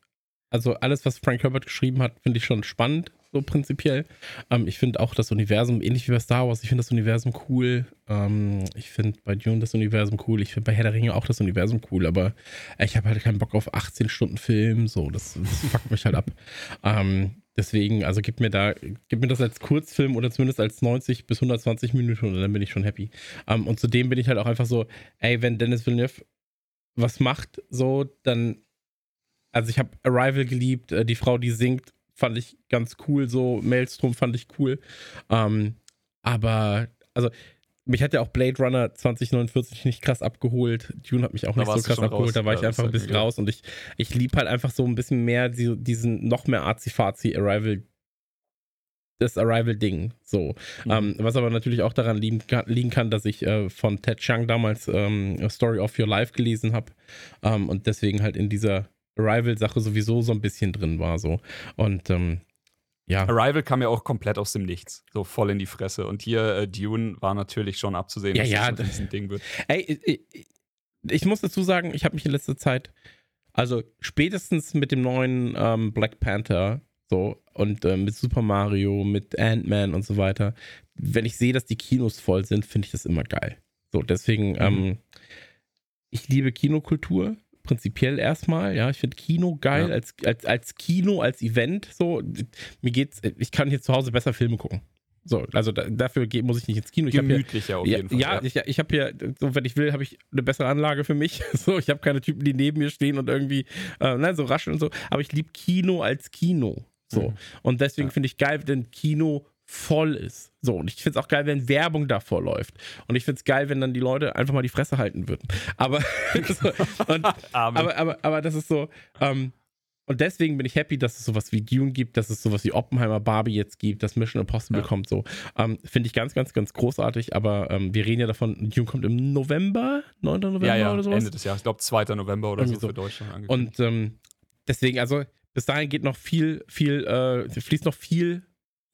[SPEAKER 2] also alles, was Frank Herbert geschrieben hat, finde ich schon spannend so prinzipiell. Ähm, ich finde auch das Universum, ähnlich wie bei Star Wars, ich finde das Universum cool. Ähm, ich finde bei Dune das Universum cool. Ich finde bei Herr der Ringe auch das Universum cool, aber ich habe halt keinen Bock auf 18 Stunden Film. So, das, das fuckt mich halt ab. Ähm, deswegen, also gib mir da, gib mir das als Kurzfilm oder zumindest als 90 bis 120 Minuten und dann bin ich schon happy. Ähm, und zudem bin ich halt auch einfach so, ey, wenn Dennis Villeneuve was macht, so, dann also ich habe Arrival geliebt, äh, die Frau, die singt, fand ich ganz cool, so Maelstrom fand ich cool. Ähm, aber, also, mich hat ja auch Blade Runner 2049 nicht krass abgeholt. Dune hat mich auch da nicht so krass abgeholt. Raus. Da war ja, ich einfach ein bisschen ja. raus und ich, ich liebe halt einfach so ein bisschen mehr die, diesen noch mehr Azi-Fazi Arrival das Arrival-Ding. So. Mhm. Ähm, was aber natürlich auch daran liegen kann, liegen kann dass ich äh, von Ted Chiang damals ähm, Story of Your Life gelesen habe ähm, und deswegen halt in dieser Arrival-Sache sowieso so ein bisschen drin war. So. Und ähm, ja.
[SPEAKER 3] Arrival kam ja auch komplett aus dem Nichts, so voll in die Fresse. Und hier äh, Dune war natürlich schon abzusehen,
[SPEAKER 2] ja, dass ja,
[SPEAKER 3] das ein Ding wird.
[SPEAKER 2] Ey, ich, ich muss dazu sagen, ich habe mich in letzter Zeit, also spätestens mit dem neuen ähm, Black Panther, so und äh, mit Super Mario, mit Ant-Man und so weiter, wenn ich sehe, dass die Kinos voll sind, finde ich das immer geil. So, deswegen, mhm. ähm, ich liebe Kinokultur prinzipiell erstmal. Ja, ich finde Kino geil ja. als, als, als Kino, als Event. So, mir geht's, ich kann hier zu Hause besser Filme gucken. So, also da, dafür muss ich nicht ins Kino. Ich
[SPEAKER 3] Gemütlicher auf jeden
[SPEAKER 2] Fall. Ja, ich, ich habe hier, so wenn ich will, habe ich eine bessere Anlage für mich. So, ich habe keine Typen, die neben mir stehen und irgendwie, äh, nein, so rascheln und so. Aber ich liebe Kino als Kino. So. Mhm. Und deswegen ja. finde ich geil, wenn Kino voll ist. So, und ich finde es auch geil, wenn Werbung davor läuft. Und ich finde es geil, wenn dann die Leute einfach mal die Fresse halten würden. Aber, so, und, aber, aber, aber, das ist so, ähm, und deswegen bin ich happy, dass es sowas wie Dune gibt, dass es sowas wie Oppenheimer Barbie jetzt gibt, dass Mission Impossible ja. kommt. So ähm, finde ich ganz, ganz, ganz großartig. Aber ähm, wir reden ja davon, Dune kommt im November, 9. November ja, ja, oder sowas.
[SPEAKER 3] Ende des Jahres. Ich glaube 2. November oder so, so, für Deutschland.
[SPEAKER 2] Und ähm, deswegen, also bis dahin geht noch viel, viel, äh, fließt noch viel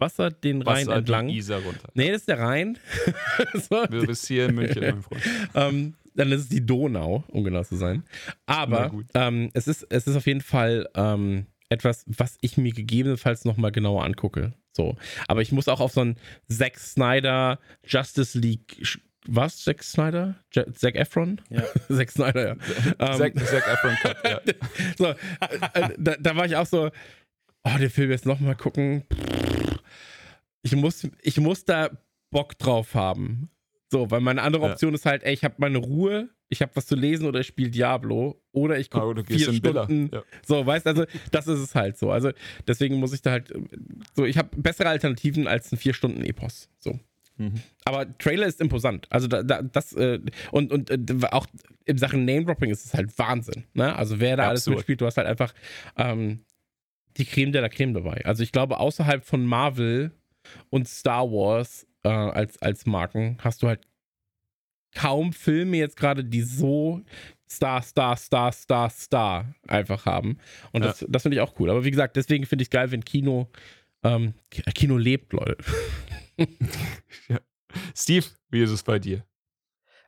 [SPEAKER 2] Wasser den Rhein Wasser entlang. Die
[SPEAKER 3] Isar runter.
[SPEAKER 2] Nee, das ist der Rhein.
[SPEAKER 3] so. Du bist hier in München, mein Freund.
[SPEAKER 2] ähm, dann ist es die Donau, um genau zu sein. Aber ähm, es, ist, es ist auf jeden Fall ähm, etwas, was ich mir gegebenenfalls nochmal genauer angucke. So. Aber ich muss auch auf so einen Zack Snyder Justice League was? Zack Snyder? J Zack Efron?
[SPEAKER 3] Ja.
[SPEAKER 2] Zack Snyder, ja.
[SPEAKER 3] Um, Zack, Zack Efron Cut, ja.
[SPEAKER 2] so, äh, äh, da, da, war ich auch so, oh, den Film jetzt nochmal gucken ich muss, ich muss da Bock drauf haben. So, weil meine andere Option ja. ist halt, ey, ich habe meine Ruhe, ich habe was zu lesen oder ich spiele Diablo oder ich gucke ah, vier Stunden. Ja. So, weißt also, das ist es halt so. Also deswegen muss ich da halt so, ich habe bessere Alternativen als ein vier Stunden Epos. So. Mhm. Aber Trailer ist imposant. Also da, da, das äh, und und äh, auch in Sachen Name Dropping ist es halt Wahnsinn. Ne? Also wer da Absolut. alles mitspielt, du hast halt einfach ähm, die Creme der la Creme dabei. Also ich glaube außerhalb von Marvel und Star Wars äh, als, als Marken hast du halt kaum Filme jetzt gerade, die so Star, Star, Star, Star, Star einfach haben. Und ja. das, das finde ich auch cool. Aber wie gesagt, deswegen finde ich es geil, wenn Kino, ähm, Kino lebt, Leute.
[SPEAKER 3] ja. Steve, wie ist es bei dir?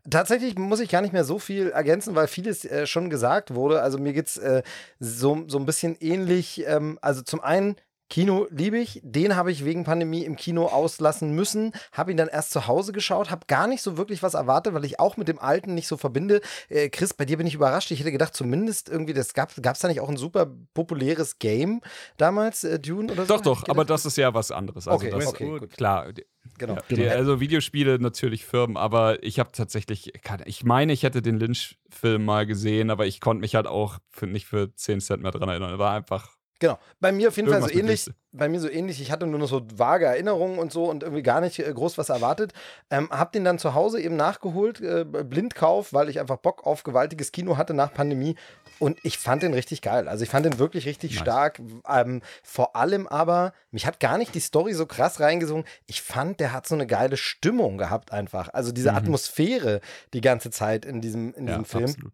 [SPEAKER 4] Tatsächlich muss ich gar nicht mehr so viel ergänzen, weil vieles äh, schon gesagt wurde. Also mir geht es äh, so, so ein bisschen ähnlich. Ähm, also zum einen Kino liebe ich. Den habe ich wegen Pandemie im Kino auslassen müssen. Habe ihn dann erst zu Hause geschaut. Habe gar nicht so wirklich was erwartet, weil ich auch mit dem Alten nicht so verbinde. Äh, Chris, bei dir bin ich überrascht. Ich hätte gedacht, zumindest irgendwie, das gab es da nicht auch ein super populäres Game damals, äh, Dune oder
[SPEAKER 3] so? Doch, doch, aber das ist ja was anderes. Also
[SPEAKER 4] okay,
[SPEAKER 3] das,
[SPEAKER 4] okay, gut.
[SPEAKER 3] Klar. Genau. Ja, die, also Videospiele natürlich Firmen, aber ich habe tatsächlich, ich meine, ich hätte den Lynch-Film mal gesehen, aber ich konnte mich halt auch für, nicht für 10 Cent mehr dran erinnern. War einfach
[SPEAKER 4] Genau. Bei mir auf jeden Fall so ähnlich. Bei mir so ähnlich. Ich hatte nur noch so vage Erinnerungen und so und irgendwie gar nicht äh, groß was erwartet. Ähm, hab den dann zu Hause eben nachgeholt, äh, Blindkauf, weil ich einfach Bock auf gewaltiges Kino hatte nach Pandemie. Und ich fand den richtig geil. Also ich fand den wirklich richtig nice. stark. Ähm, vor allem aber, mich hat gar nicht die Story so krass reingesungen. Ich fand, der hat so eine geile Stimmung gehabt einfach. Also diese mhm. Atmosphäre die ganze Zeit in diesem, in diesem ja, Film. Absolut.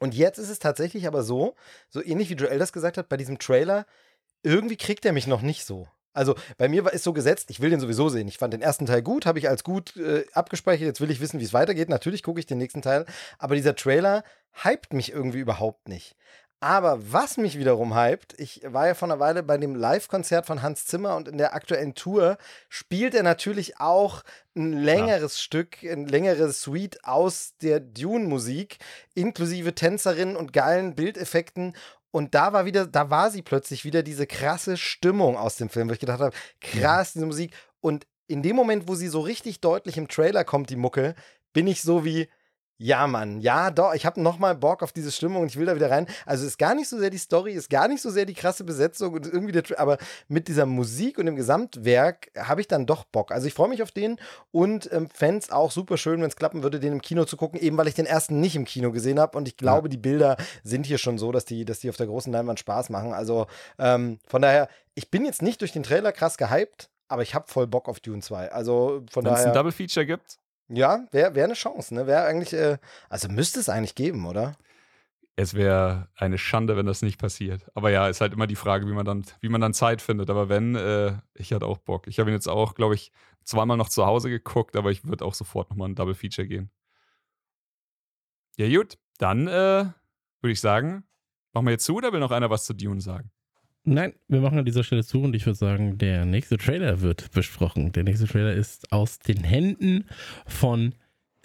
[SPEAKER 4] Und jetzt ist es tatsächlich aber so, so ähnlich wie Joel das gesagt hat, bei diesem Trailer, irgendwie kriegt er mich noch nicht so. Also bei mir ist so gesetzt, ich will den sowieso sehen. Ich fand den ersten Teil gut, habe ich als gut äh, abgespeichert. Jetzt will ich wissen, wie es weitergeht. Natürlich gucke ich den nächsten Teil. Aber dieser Trailer hypt mich irgendwie überhaupt nicht. Aber was mich wiederum hypt, ich war ja vor einer Weile bei dem Live-Konzert von Hans Zimmer und in der aktuellen Tour spielt er natürlich auch ein längeres ja. Stück, ein längeres Suite aus der Dune-Musik, inklusive Tänzerinnen und geilen Bildeffekten. Und da war wieder, da war sie plötzlich wieder diese krasse Stimmung aus dem Film, wo ich gedacht habe, krass, diese Musik. Und in dem Moment, wo sie so richtig deutlich im Trailer kommt, die Mucke, bin ich so wie, ja, Mann, ja, doch, ich habe nochmal Bock auf diese Stimmung und ich will da wieder rein. Also ist gar nicht so sehr die Story, ist gar nicht so sehr die krasse Besetzung und irgendwie der, aber mit dieser Musik und dem Gesamtwerk habe ich dann doch Bock. Also ich freue mich auf den und ähm, fände es auch super schön, wenn es klappen würde, den im Kino zu gucken, eben weil ich den ersten nicht im Kino gesehen habe und ich glaube, ja. die Bilder sind hier schon so, dass die, dass die auf der großen Leinwand Spaß machen. Also ähm, von daher, ich bin jetzt nicht durch den Trailer krass gehypt, aber ich habe voll Bock auf Dune 2. Also von Wenn's daher. Wenn es
[SPEAKER 3] ein Double Feature gibt?
[SPEAKER 4] Ja, wäre wär eine Chance, ne? Wäre eigentlich, äh, also müsste es eigentlich geben, oder?
[SPEAKER 3] Es wäre eine Schande, wenn das nicht passiert. Aber ja, ist halt immer die Frage, wie man dann, wie man dann Zeit findet. Aber wenn, äh, ich hatte auch Bock. Ich habe ihn jetzt auch, glaube ich, zweimal noch zu Hause geguckt, aber ich würde auch sofort nochmal ein Double Feature gehen. Ja, gut, dann äh, würde ich sagen, machen wir jetzt zu oder will noch einer was zu Dune sagen?
[SPEAKER 2] Nein, wir machen an dieser Stelle zu und ich würde sagen, der nächste Trailer wird besprochen. Der nächste Trailer ist aus den Händen von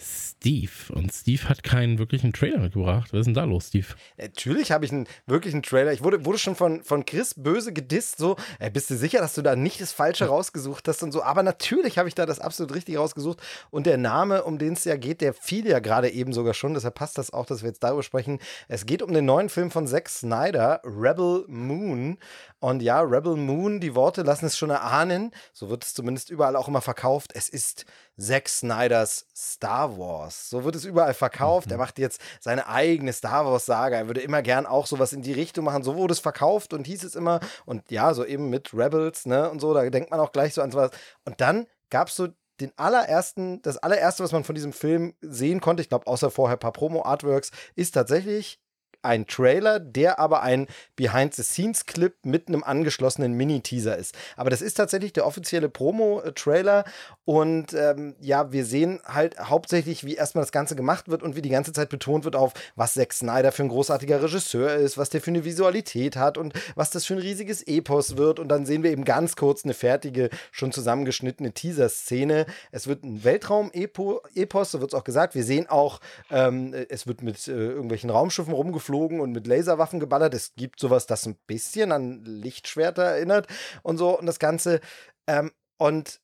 [SPEAKER 2] Steve. Und Steve hat keinen wirklichen Trailer mitgebracht. Was ist denn da los, Steve?
[SPEAKER 4] Natürlich habe ich einen wirklichen Trailer. Ich wurde, wurde schon von, von Chris böse gedisst, so, ey, bist du sicher, dass du da nicht das Falsche rausgesucht hast und so. Aber natürlich habe ich da das absolut richtig rausgesucht. Und der Name, um den es ja geht, der fiel ja gerade eben sogar schon. Deshalb passt das auch, dass wir jetzt darüber sprechen. Es geht um den neuen Film von Zack Snyder, Rebel Moon. Und ja, Rebel Moon, die Worte lassen es schon erahnen. So wird es zumindest überall auch immer verkauft. Es ist Zack Snyders Star Wars. So wird es überall verkauft. Mhm. Er macht jetzt seine eigene Star Wars-Saga. Er würde immer gern auch sowas in die Richtung machen. So wurde es verkauft und hieß es immer. Und ja, so eben mit Rebels, ne? Und so, da denkt man auch gleich so an sowas. Und dann gab es so den allerersten, das allererste, was man von diesem Film sehen konnte, ich glaube, außer vorher ein paar Promo-Artworks, ist tatsächlich ein Trailer, der aber ein Behind-the-Scenes-Clip mit einem angeschlossenen Mini-Teaser ist. Aber das ist tatsächlich der offizielle Promo-Trailer und ähm, ja, wir sehen halt hauptsächlich, wie erstmal das Ganze gemacht wird und wie die ganze Zeit betont wird auf, was Zack Snyder für ein großartiger Regisseur ist, was der für eine Visualität hat und was das für ein riesiges Epos wird. Und dann sehen wir eben ganz kurz eine fertige, schon zusammengeschnittene Teaser-Szene. Es wird ein Weltraum-Epos, so wird es auch gesagt. Wir sehen auch, ähm, es wird mit äh, irgendwelchen Raumschiffen rumgeflogen geflogen und mit Laserwaffen geballert. Es gibt sowas, das ein bisschen an Lichtschwerter erinnert und so und das Ganze. Ähm, und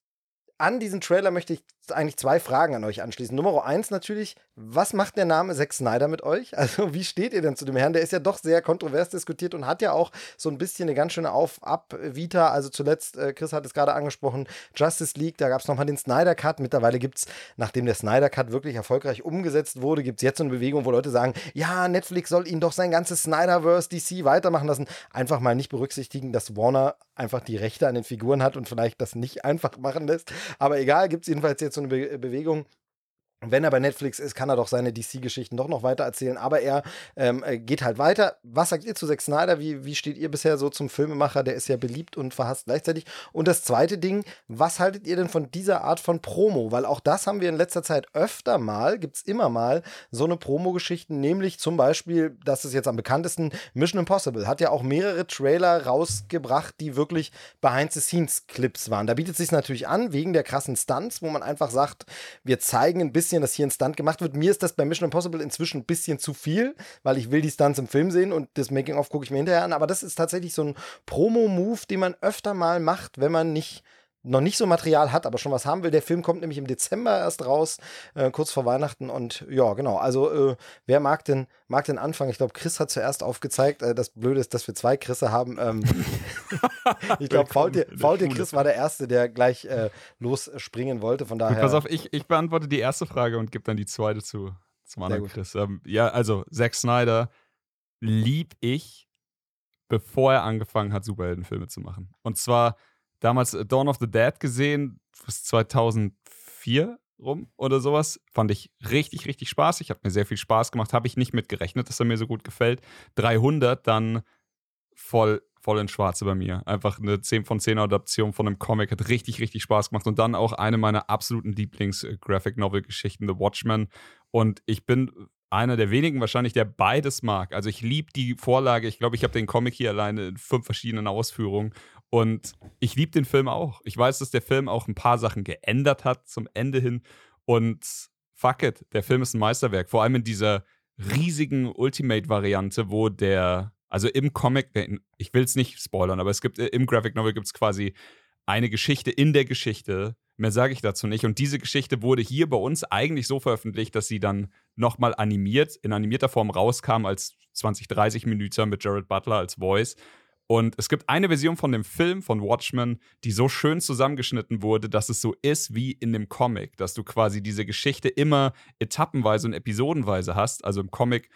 [SPEAKER 4] an diesen Trailer möchte ich eigentlich zwei Fragen an euch anschließen. Nummer eins natürlich, was macht der Name Zack Snyder mit euch? Also wie steht ihr denn zu dem Herrn? Der ist ja doch sehr kontrovers diskutiert und hat ja auch so ein bisschen eine ganz schöne Auf-Ab-Vita. Also zuletzt, äh, Chris hat es gerade angesprochen, Justice League, da gab es nochmal den Snyder Cut. Mittlerweile gibt es, nachdem der Snyder Cut wirklich erfolgreich umgesetzt wurde, gibt es jetzt so eine Bewegung, wo Leute sagen, ja, Netflix soll ihn doch sein ganzes Snyderverse DC weitermachen lassen. Einfach mal nicht berücksichtigen, dass Warner einfach die Rechte an den Figuren hat und vielleicht das nicht einfach machen lässt. Aber egal, gibt es jedenfalls jetzt so eine Be Bewegung. Wenn er bei Netflix ist, kann er doch seine DC-Geschichten doch noch weiter erzählen. Aber er ähm, äh, geht halt weiter. Was sagt ihr zu Zack Snyder? Wie, wie steht ihr bisher so zum Filmemacher? Der ist ja beliebt und verhasst gleichzeitig. Und das zweite Ding, was haltet ihr denn von dieser Art von Promo? Weil auch das haben wir in letzter Zeit öfter mal, gibt es immer mal so eine Promo-Geschichten. Nämlich zum Beispiel, das ist jetzt am bekanntesten, Mission Impossible. Hat ja auch mehrere Trailer rausgebracht, die wirklich Behind-the-Scenes-Clips waren. Da bietet es sich natürlich an, wegen der krassen Stunts, wo man einfach sagt, wir zeigen ein bisschen bisschen, dass hier ein Stunt gemacht wird. Mir ist das bei Mission Impossible inzwischen ein bisschen zu viel, weil ich will die Stunts im Film sehen und das Making-of gucke ich mir hinterher an. Aber das ist tatsächlich so ein Promo-Move, den man öfter mal macht, wenn man nicht noch nicht so Material hat, aber schon was haben will. Der Film kommt nämlich im Dezember erst raus, äh, kurz vor Weihnachten. Und ja, genau. Also, äh, wer mag denn, mag den anfangen? Ich glaube, Chris hat zuerst aufgezeigt. Äh, das Blöde ist, dass wir zwei Chrisse haben. Ähm, ich glaube, Faultier, Faultier Chris war der Erste, der gleich äh, losspringen wollte. Von daher. Gut,
[SPEAKER 3] pass auf, ich, ich beantworte die erste Frage und gebe dann die zweite zu, zum anderen Chris. Ähm, ja, also, Zack Snyder lieb ich, bevor er angefangen hat, Superheldenfilme zu machen. Und zwar damals äh, Dawn of the Dead gesehen, bis 2004 rum oder sowas. Fand ich richtig, richtig spaßig. Hat mir sehr viel Spaß gemacht. Habe ich nicht mitgerechnet, dass er mir so gut gefällt. 300 dann voll, voll in Schwarze bei mir. Einfach eine 10 von 10 Adaption von einem Comic. Hat richtig, richtig Spaß gemacht. Und dann auch eine meiner absoluten Lieblings-Graphic-Novel-Geschichten, The Watchmen. Und ich bin einer der wenigen wahrscheinlich, der beides mag. Also ich liebe die Vorlage. Ich glaube, ich habe den Comic hier alleine in fünf verschiedenen Ausführungen. Und ich liebe den Film auch. Ich weiß, dass der Film auch ein paar Sachen geändert hat zum Ende hin. Und fuck it, der Film ist ein Meisterwerk. Vor allem in dieser riesigen Ultimate-Variante, wo der, also im Comic, ich will es nicht spoilern, aber es gibt im Graphic Novel gibt es quasi eine Geschichte in der Geschichte. Mehr sage ich dazu nicht. Und diese Geschichte wurde hier bei uns eigentlich so veröffentlicht, dass sie dann nochmal animiert, in animierter Form rauskam als 20, 30 Minuten mit Jared Butler als Voice. Und es gibt eine Version von dem Film von Watchmen, die so schön zusammengeschnitten wurde, dass es so ist wie in dem Comic, dass du quasi diese Geschichte immer etappenweise und episodenweise hast. Also im Comic,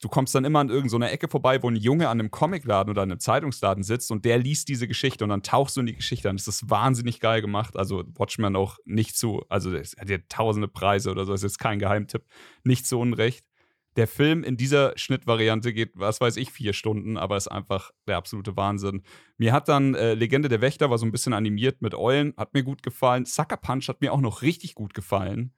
[SPEAKER 3] du kommst dann immer an irgendeiner Ecke vorbei, wo ein Junge an einem Comicladen oder einem Zeitungsladen sitzt und der liest diese Geschichte und dann tauchst du in die Geschichte an. Das ist wahnsinnig geil gemacht. Also Watchmen auch nicht zu, also es hat ja tausende Preise oder so, das ist jetzt kein Geheimtipp, nicht zu Unrecht. Der Film in dieser Schnittvariante geht, was weiß ich, vier Stunden, aber ist einfach der absolute Wahnsinn. Mir hat dann äh, Legende der Wächter war so ein bisschen animiert mit Eulen, hat mir gut gefallen. Sucker Punch hat mir auch noch richtig gut gefallen.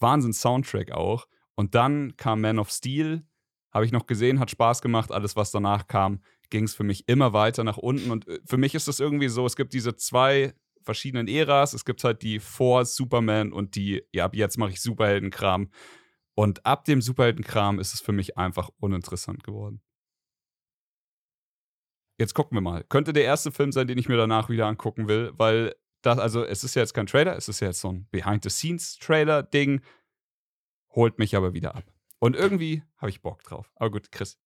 [SPEAKER 3] Wahnsinn Soundtrack auch. Und dann kam Man of Steel, habe ich noch gesehen, hat Spaß gemacht. Alles, was danach kam, ging es für mich immer weiter nach unten. Und äh, für mich ist es irgendwie so, es gibt diese zwei verschiedenen Äras. Es gibt halt die vor Superman und die, ja, ab jetzt mache ich Superheldenkram. Und ab dem Superheldenkram ist es für mich einfach uninteressant geworden. Jetzt gucken wir mal. Könnte der erste Film sein, den ich mir danach wieder angucken will, weil das, also es ist ja jetzt kein Trailer, es ist ja jetzt so ein Behind-the-Scenes-Trailer-Ding, holt mich aber wieder ab. Und irgendwie habe ich Bock drauf. Aber gut, Chris.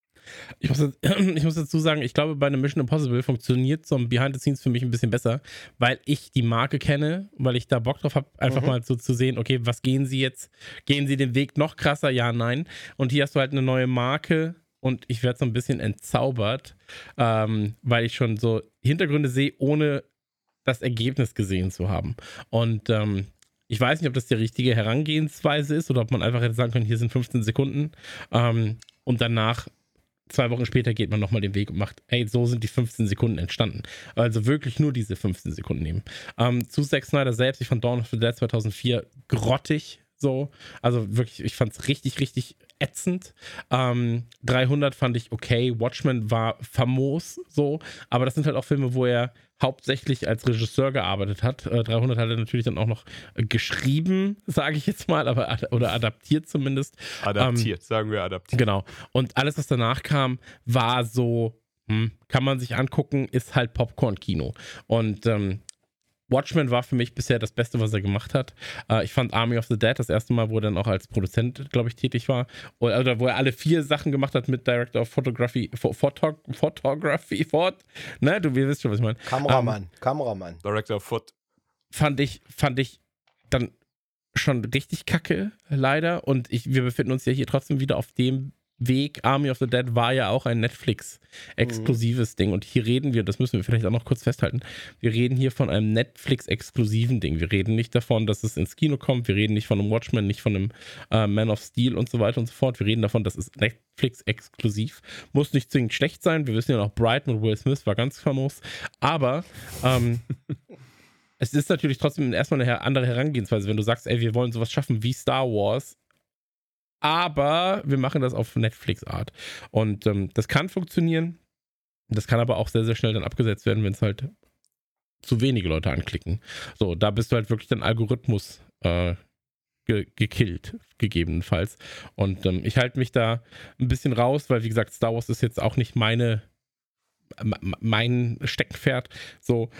[SPEAKER 2] Ich muss, ich muss, dazu sagen, ich glaube, bei einem Mission Impossible funktioniert so ein Behind the Scenes für mich ein bisschen besser, weil ich die Marke kenne, weil ich da Bock drauf habe, einfach mhm. mal so zu sehen, okay, was gehen sie jetzt? Gehen sie den Weg noch krasser? Ja, nein. Und hier hast du halt eine neue Marke und ich werde so ein bisschen entzaubert, ähm, weil ich schon so Hintergründe sehe, ohne das Ergebnis gesehen zu haben. Und ähm, ich weiß nicht, ob das die richtige Herangehensweise ist oder ob man einfach hätte sagen können, hier sind 15 Sekunden ähm, und danach zwei Wochen später geht man nochmal den Weg und macht, hey, so sind die 15 Sekunden entstanden. Also wirklich nur diese 15 Sekunden nehmen. Ähm, zu Zack Snyder selbst, ich fand Dawn of the Dead 2004 grottig, so. Also wirklich, ich fand es richtig, richtig ätzend. Ähm, 300 fand ich okay. Watchmen war famos, so. Aber das sind halt auch Filme, wo er hauptsächlich als Regisseur gearbeitet hat. Äh, 300 hat er natürlich dann auch noch äh, geschrieben, sage ich jetzt mal, aber ad oder adaptiert zumindest.
[SPEAKER 3] Adaptiert, ähm, sagen wir adaptiert.
[SPEAKER 2] Genau. Und alles, was danach kam, war so, hm, kann man sich angucken, ist halt Popcorn-Kino. Und ähm, Watchmen war für mich bisher das Beste, was er gemacht hat. Äh, ich fand Army of the Dead das erste Mal, wo er dann auch als Produzent, glaube ich, tätig war. Oder, oder, wo er alle vier Sachen gemacht hat mit Director of Photography, Photog Photography, Fort. Ne, du wisst schon, was ich meine.
[SPEAKER 4] Kameramann, ähm, Kameramann.
[SPEAKER 3] Director of Foot.
[SPEAKER 2] Fand ich, fand ich dann schon richtig kacke, leider. Und ich, wir befinden uns ja hier trotzdem wieder auf dem Weg Army of the Dead war ja auch ein Netflix-exklusives mhm. Ding. Und hier reden wir, das müssen wir vielleicht auch noch kurz festhalten, wir reden hier von einem Netflix-exklusiven Ding. Wir reden nicht davon, dass es ins Kino kommt. Wir reden nicht von einem Watchmen, nicht von einem äh, Man of Steel und so weiter und so fort. Wir reden davon, dass es Netflix-exklusiv. Muss nicht zwingend schlecht sein. Wir wissen ja noch, Brighton und Will Smith war ganz famos. Aber ähm, es ist natürlich trotzdem erstmal eine andere Herangehensweise, wenn du sagst, ey, wir wollen sowas schaffen wie Star Wars aber wir machen das auf Netflix-Art. Und ähm, das kann funktionieren. Das kann aber auch sehr, sehr schnell dann abgesetzt werden, wenn es halt zu wenige Leute anklicken. So, da bist du halt wirklich dann Algorithmus äh, ge gekillt, gegebenenfalls. Und ähm, ich halte mich da ein bisschen raus, weil, wie gesagt, Star Wars ist jetzt auch nicht meine mein Steckenpferd. So,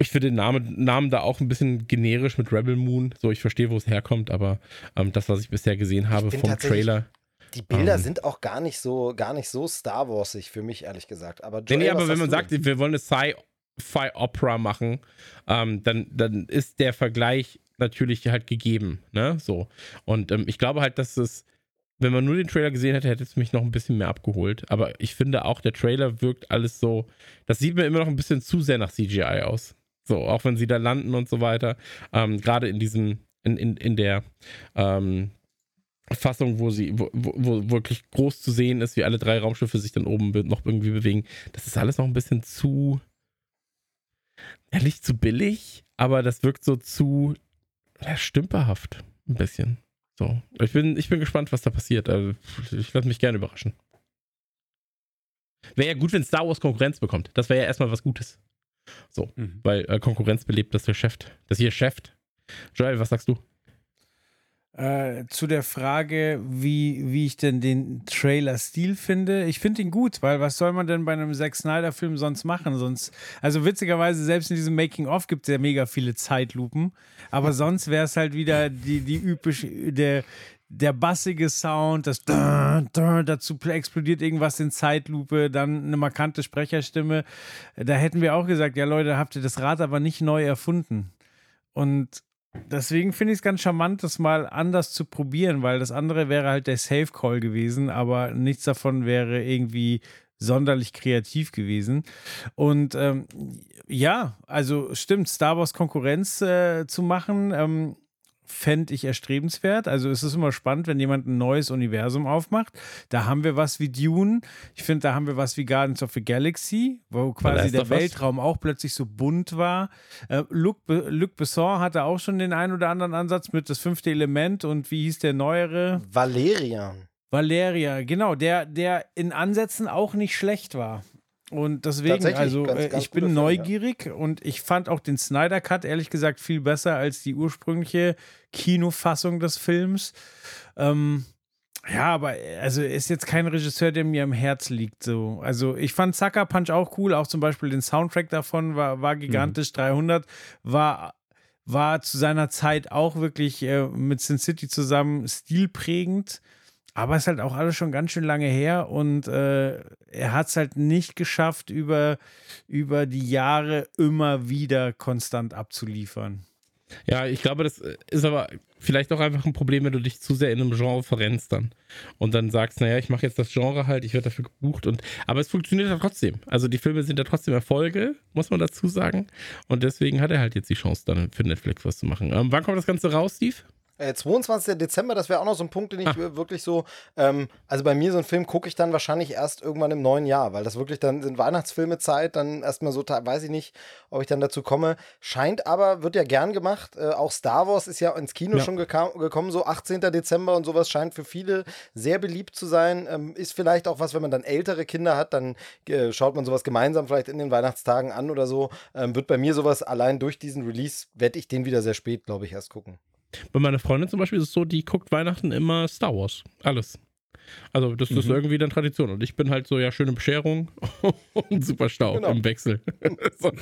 [SPEAKER 2] ich finde den Namen, Namen da auch ein bisschen generisch mit Rebel Moon. So, ich verstehe, wo es herkommt, aber ähm, das, was ich bisher gesehen habe vom Trailer.
[SPEAKER 4] Die Bilder ähm, sind auch gar nicht so, gar nicht so Star Warsig für mich, ehrlich gesagt. Aber,
[SPEAKER 2] Joel, nee, aber wenn man sagt, wir wollen eine Sci-Fi-Opera machen, ähm, dann, dann ist der Vergleich natürlich halt gegeben. Ne? So. Und ähm, ich glaube halt, dass es wenn man nur den Trailer gesehen hätte, hätte es mich noch ein bisschen mehr abgeholt. Aber ich finde auch, der Trailer wirkt alles so. Das sieht mir immer noch ein bisschen zu sehr nach CGI aus. So, auch wenn sie da landen und so weiter. Ähm, Gerade in diesem, in, in, in der ähm, Fassung, wo sie, wo, wo, wirklich groß zu sehen ist, wie alle drei Raumschiffe sich dann oben noch irgendwie bewegen. Das ist alles noch ein bisschen zu, ehrlich zu billig, aber das wirkt so zu ja, stümperhaft. Ein bisschen. So. Ich bin, ich bin gespannt, was da passiert. Also, ich lasse mich gerne überraschen. Wäre ja gut, wenn Star Wars Konkurrenz bekommt. Das wäre ja erstmal was Gutes. So, mhm. weil äh, Konkurrenz belebt das Geschäft. Das hier Geschäft. Joel, was sagst du?
[SPEAKER 5] Äh, zu der Frage, wie, wie ich denn den Trailer-Stil finde. Ich finde ihn gut, weil was soll man denn bei einem Zack Snyder-Film sonst machen? Sonst, also witzigerweise, selbst in diesem Making-of gibt es ja mega viele Zeitlupen, aber sonst wäre es halt wieder die, die übliche, der, der bassige Sound, das dazu explodiert irgendwas in Zeitlupe, dann eine markante Sprecherstimme. Da hätten wir auch gesagt, ja Leute, habt ihr das Rad aber nicht neu erfunden. Und deswegen finde ich es ganz charmant, das mal anders zu probieren, weil das andere wäre halt der Safe Call gewesen, aber nichts davon wäre irgendwie sonderlich kreativ gewesen. Und ähm, ja, also stimmt, Star Wars Konkurrenz äh, zu machen. Ähm, fände ich erstrebenswert. Also es ist immer spannend, wenn jemand ein neues Universum aufmacht. Da haben wir was wie Dune. Ich finde, da haben wir was wie Guardians of the Galaxy, wo quasi der Weltraum was? auch plötzlich so bunt war. Äh, Luc, Luc Besson hatte auch schon den einen oder anderen Ansatz mit das fünfte Element und wie hieß der neuere?
[SPEAKER 4] Valerian.
[SPEAKER 5] Valeria, genau, der, der in Ansätzen auch nicht schlecht war. Und deswegen, also ganz, äh, ganz ich bin neugierig ja. und ich fand auch den Snyder Cut ehrlich gesagt viel besser als die ursprüngliche Kinofassung des Films. Ähm, ja, aber also ist jetzt kein Regisseur, der mir am Herz liegt. So. Also ich fand Sucker Punch auch cool, auch zum Beispiel den Soundtrack davon war, war gigantisch. Mhm. 300 war, war zu seiner Zeit auch wirklich äh, mit Sin City zusammen stilprägend. Aber es ist halt auch alles schon ganz schön lange her und äh, er hat es halt nicht geschafft, über, über die Jahre immer wieder konstant abzuliefern.
[SPEAKER 2] Ja, ich glaube, das ist aber vielleicht auch einfach ein Problem, wenn du dich zu sehr in einem Genre verrennst dann und dann sagst, naja, ich mache jetzt das Genre halt, ich werde dafür gebucht und aber es funktioniert ja trotzdem. Also die Filme sind ja trotzdem Erfolge, muss man dazu sagen und deswegen hat er halt jetzt die Chance dann für Netflix was zu machen. Ähm, wann kommt das Ganze raus, Steve?
[SPEAKER 4] Äh, 22. Dezember, das wäre auch noch so ein Punkt, den ich ah. wirklich so, ähm, also bei mir so einen Film gucke ich dann wahrscheinlich erst irgendwann im neuen Jahr, weil das wirklich dann sind Weihnachtsfilme Zeit, dann erstmal so, weiß ich nicht, ob ich dann dazu komme. Scheint aber, wird ja gern gemacht. Äh, auch Star Wars ist ja ins Kino ja. schon gekommen, so 18. Dezember und sowas scheint für viele sehr beliebt zu sein. Ähm, ist vielleicht auch was, wenn man dann ältere Kinder hat, dann äh, schaut man sowas gemeinsam vielleicht in den Weihnachtstagen an oder so. Ähm, wird bei mir sowas allein durch diesen Release, werde ich den wieder sehr spät, glaube ich, erst gucken.
[SPEAKER 2] Bei meiner Freundin zum Beispiel ist es so, die guckt Weihnachten immer Star Wars. Alles. Also, das, mhm. ist irgendwie dann Tradition. Und ich bin halt so, ja, schöne Bescherung und super Stau genau. im Wechsel.
[SPEAKER 3] so.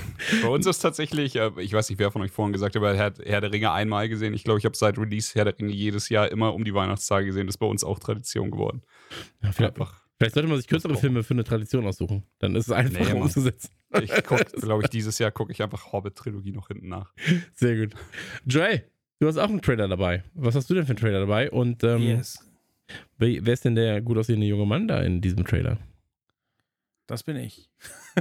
[SPEAKER 3] Bei uns ist tatsächlich, äh, ich weiß nicht, wer von euch vorhin gesagt hat, aber Herr, Herr der Ringe einmal gesehen. Ich glaube, ich habe seit Release Herr der Ringe jedes Jahr immer um die Weihnachtstage gesehen. Das ist bei uns auch Tradition geworden.
[SPEAKER 2] Ja, vielleicht, Einfach. vielleicht sollte man sich kürzere Filme für eine Tradition aussuchen. Dann ist es einfacher nee, umzusetzen.
[SPEAKER 3] Ich gucke, glaube ich, dieses Jahr gucke ich einfach Hobbit-Trilogie noch hinten nach.
[SPEAKER 2] Sehr gut. Joey, Du hast auch einen Trailer dabei. Was hast du denn für einen Trailer dabei? Und ähm, yes. Wer, wer ist denn der gut aussehende junge Mann da in diesem Trailer?
[SPEAKER 5] Das bin ich.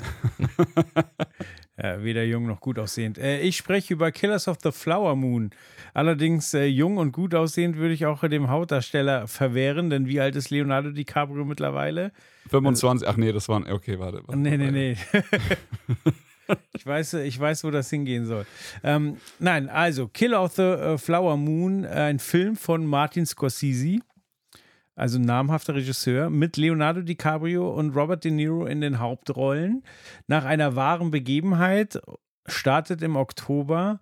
[SPEAKER 5] ja, weder jung noch gut aussehend. Äh, ich spreche über Killers of the Flower Moon. Allerdings äh, jung und gut aussehend würde ich auch dem Hauptdarsteller verwehren, denn wie alt ist Leonardo DiCaprio mittlerweile?
[SPEAKER 3] 25. Ach nee, das waren. Okay, warte. warte
[SPEAKER 5] nee, nee, nee. ich, weiß, ich weiß, wo das hingehen soll. Ähm, nein, also Killer of the äh, Flower Moon, ein Film von Martin Scorsese also namhafter Regisseur, mit Leonardo DiCaprio und Robert De Niro in den Hauptrollen. Nach einer wahren Begebenheit startet im Oktober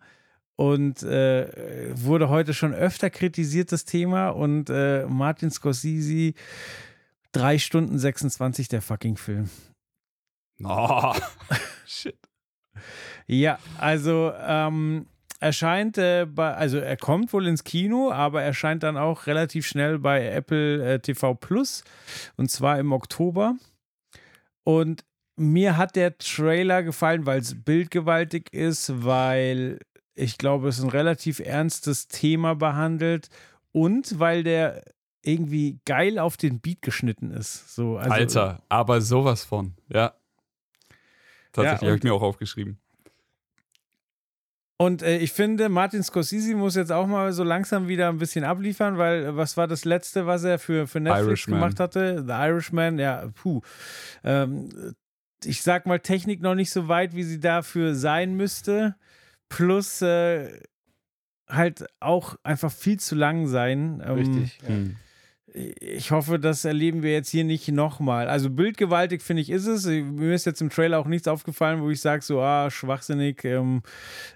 [SPEAKER 5] und äh, wurde heute schon öfter kritisiert, das Thema. Und äh, Martin Scorsese, 3 Stunden 26 der fucking Film.
[SPEAKER 3] Oh, shit.
[SPEAKER 5] Ja, also ähm, erscheint äh, bei, also er kommt wohl ins Kino, aber erscheint dann auch relativ schnell bei Apple äh, TV Plus und zwar im Oktober. Und mir hat der Trailer gefallen, weil es bildgewaltig ist, weil ich glaube, es ein relativ ernstes Thema behandelt und weil der irgendwie geil auf den Beat geschnitten ist. So, also,
[SPEAKER 3] Alter, aber sowas von, ja. Tatsächlich ja, habe ich mir auch aufgeschrieben.
[SPEAKER 5] Und äh, ich finde, Martin Scorsese muss jetzt auch mal so langsam wieder ein bisschen abliefern, weil äh, was war das letzte, was er für, für Netflix Irishman. gemacht hatte? The Irishman, ja, puh. Ähm, ich sag mal, Technik noch nicht so weit, wie sie dafür sein müsste. Plus äh, halt auch einfach viel zu lang sein.
[SPEAKER 3] Ähm, Richtig. Ja.
[SPEAKER 5] Ich hoffe, das erleben wir jetzt hier nicht nochmal. Also bildgewaltig finde ich ist es. Mir ist jetzt im Trailer auch nichts aufgefallen, wo ich sage so, ah, schwachsinnig, ähm,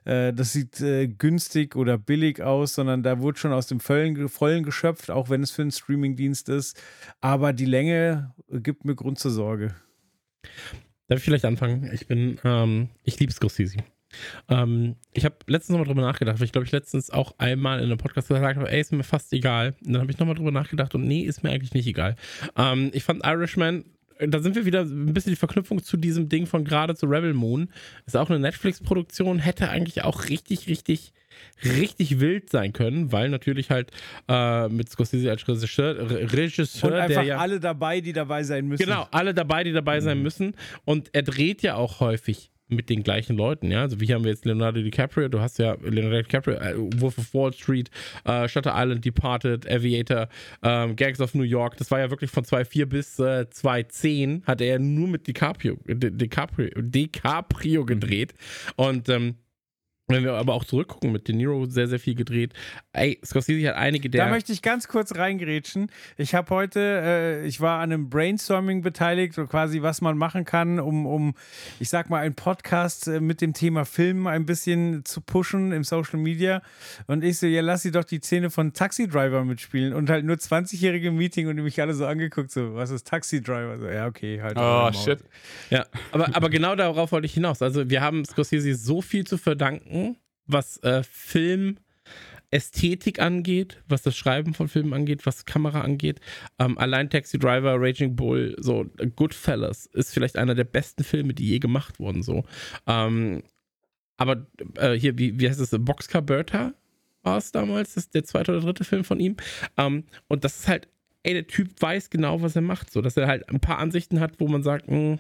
[SPEAKER 5] äh, das sieht äh, günstig oder billig aus, sondern da wurde schon aus dem Vollen, Vollen geschöpft, auch wenn es für einen Streamingdienst ist. Aber die Länge gibt mir Grund zur Sorge.
[SPEAKER 2] Darf ich vielleicht anfangen? Ich bin, ähm, ich liebe Scorsese. Ähm, ich habe letztens nochmal drüber nachgedacht, weil ich glaube, ich letztens auch einmal in einem Podcast gesagt habe, ey, ist mir fast egal. Und dann habe ich nochmal drüber nachgedacht und nee, ist mir eigentlich nicht egal. Ähm, ich fand Irishman da sind wir wieder ein bisschen die Verknüpfung zu diesem Ding von gerade zu Rebel Moon. Ist auch eine Netflix-Produktion, hätte eigentlich auch richtig, richtig, richtig wild sein können, weil natürlich halt äh, mit Scorsese als Regisseur, Regisseur
[SPEAKER 5] und einfach ja, alle dabei, die dabei sein müssen.
[SPEAKER 2] Genau, alle dabei, die dabei sein mhm. müssen. Und er dreht ja auch häufig mit den gleichen Leuten, ja. Also wie haben wir jetzt Leonardo DiCaprio, du hast ja Leonardo DiCaprio, äh, Wolf of Wall Street, äh, Shutter Island, Departed, Aviator, ähm, Gangs of New York, das war ja wirklich von 2004 bis äh, 2010 hat er ja nur mit DiCaprio, DiCaprio, DiCaprio gedreht. Und ähm, wenn wir aber auch zurückgucken, mit De Niro sehr, sehr viel gedreht. Ey, Scorsese hat einige der.
[SPEAKER 5] Da möchte ich ganz kurz reingrätschen. Ich habe heute, äh, ich war an einem Brainstorming beteiligt, so quasi, was man machen kann, um, um ich sag mal, einen Podcast äh, mit dem Thema Film ein bisschen zu pushen im Social Media. Und ich so, ja, lass sie doch die Szene von Taxi Driver mitspielen. Und halt nur 20-jährige Meeting und die mich alle so angeguckt, so, was ist Taxi Driver? So, ja, okay, halt.
[SPEAKER 3] Oh, shit.
[SPEAKER 2] Ja, aber, aber genau darauf wollte ich hinaus. Also, wir haben Scorsese so viel zu verdanken was äh, Film. Ästhetik angeht, was das Schreiben von Filmen angeht, was Kamera angeht. Ähm, allein Taxi Driver, Raging Bull, so Goodfellas ist vielleicht einer der besten Filme, die je gemacht wurden. So. Ähm, aber äh, hier, wie, wie heißt es? Boxcar Bertha war es damals, das ist der zweite oder dritte Film von ihm. Ähm, und das ist halt, ey, der Typ weiß genau, was er macht. So, dass er halt ein paar Ansichten hat, wo man sagt, mh, hm,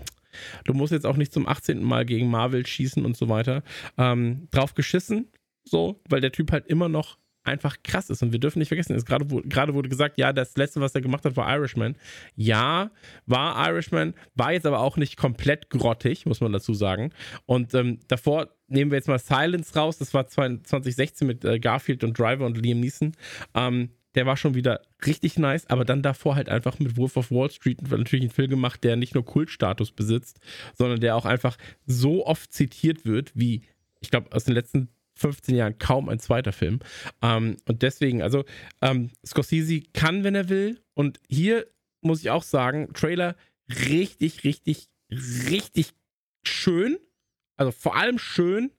[SPEAKER 2] Du musst jetzt auch nicht zum 18. Mal gegen Marvel schießen und so weiter. Ähm, drauf geschissen, so, weil der Typ halt immer noch einfach krass ist. Und wir dürfen nicht vergessen, gerade, gerade wurde gesagt, ja, das letzte, was er gemacht hat, war Irishman. Ja, war Irishman, war jetzt aber auch nicht komplett grottig, muss man dazu sagen. Und ähm, davor nehmen wir jetzt mal Silence raus, das war 2016 mit äh, Garfield und Driver und Liam Neeson. Ähm, der war schon wieder richtig nice, aber dann davor halt einfach mit Wolf of Wall Street natürlich einen Film gemacht, der nicht nur Kultstatus besitzt, sondern der auch einfach so oft zitiert wird, wie ich glaube aus den letzten 15 Jahren kaum ein zweiter Film. Ähm, und deswegen, also ähm, Scorsese kann, wenn er will. Und hier muss ich auch sagen, Trailer richtig, richtig, richtig schön. Also vor allem schön.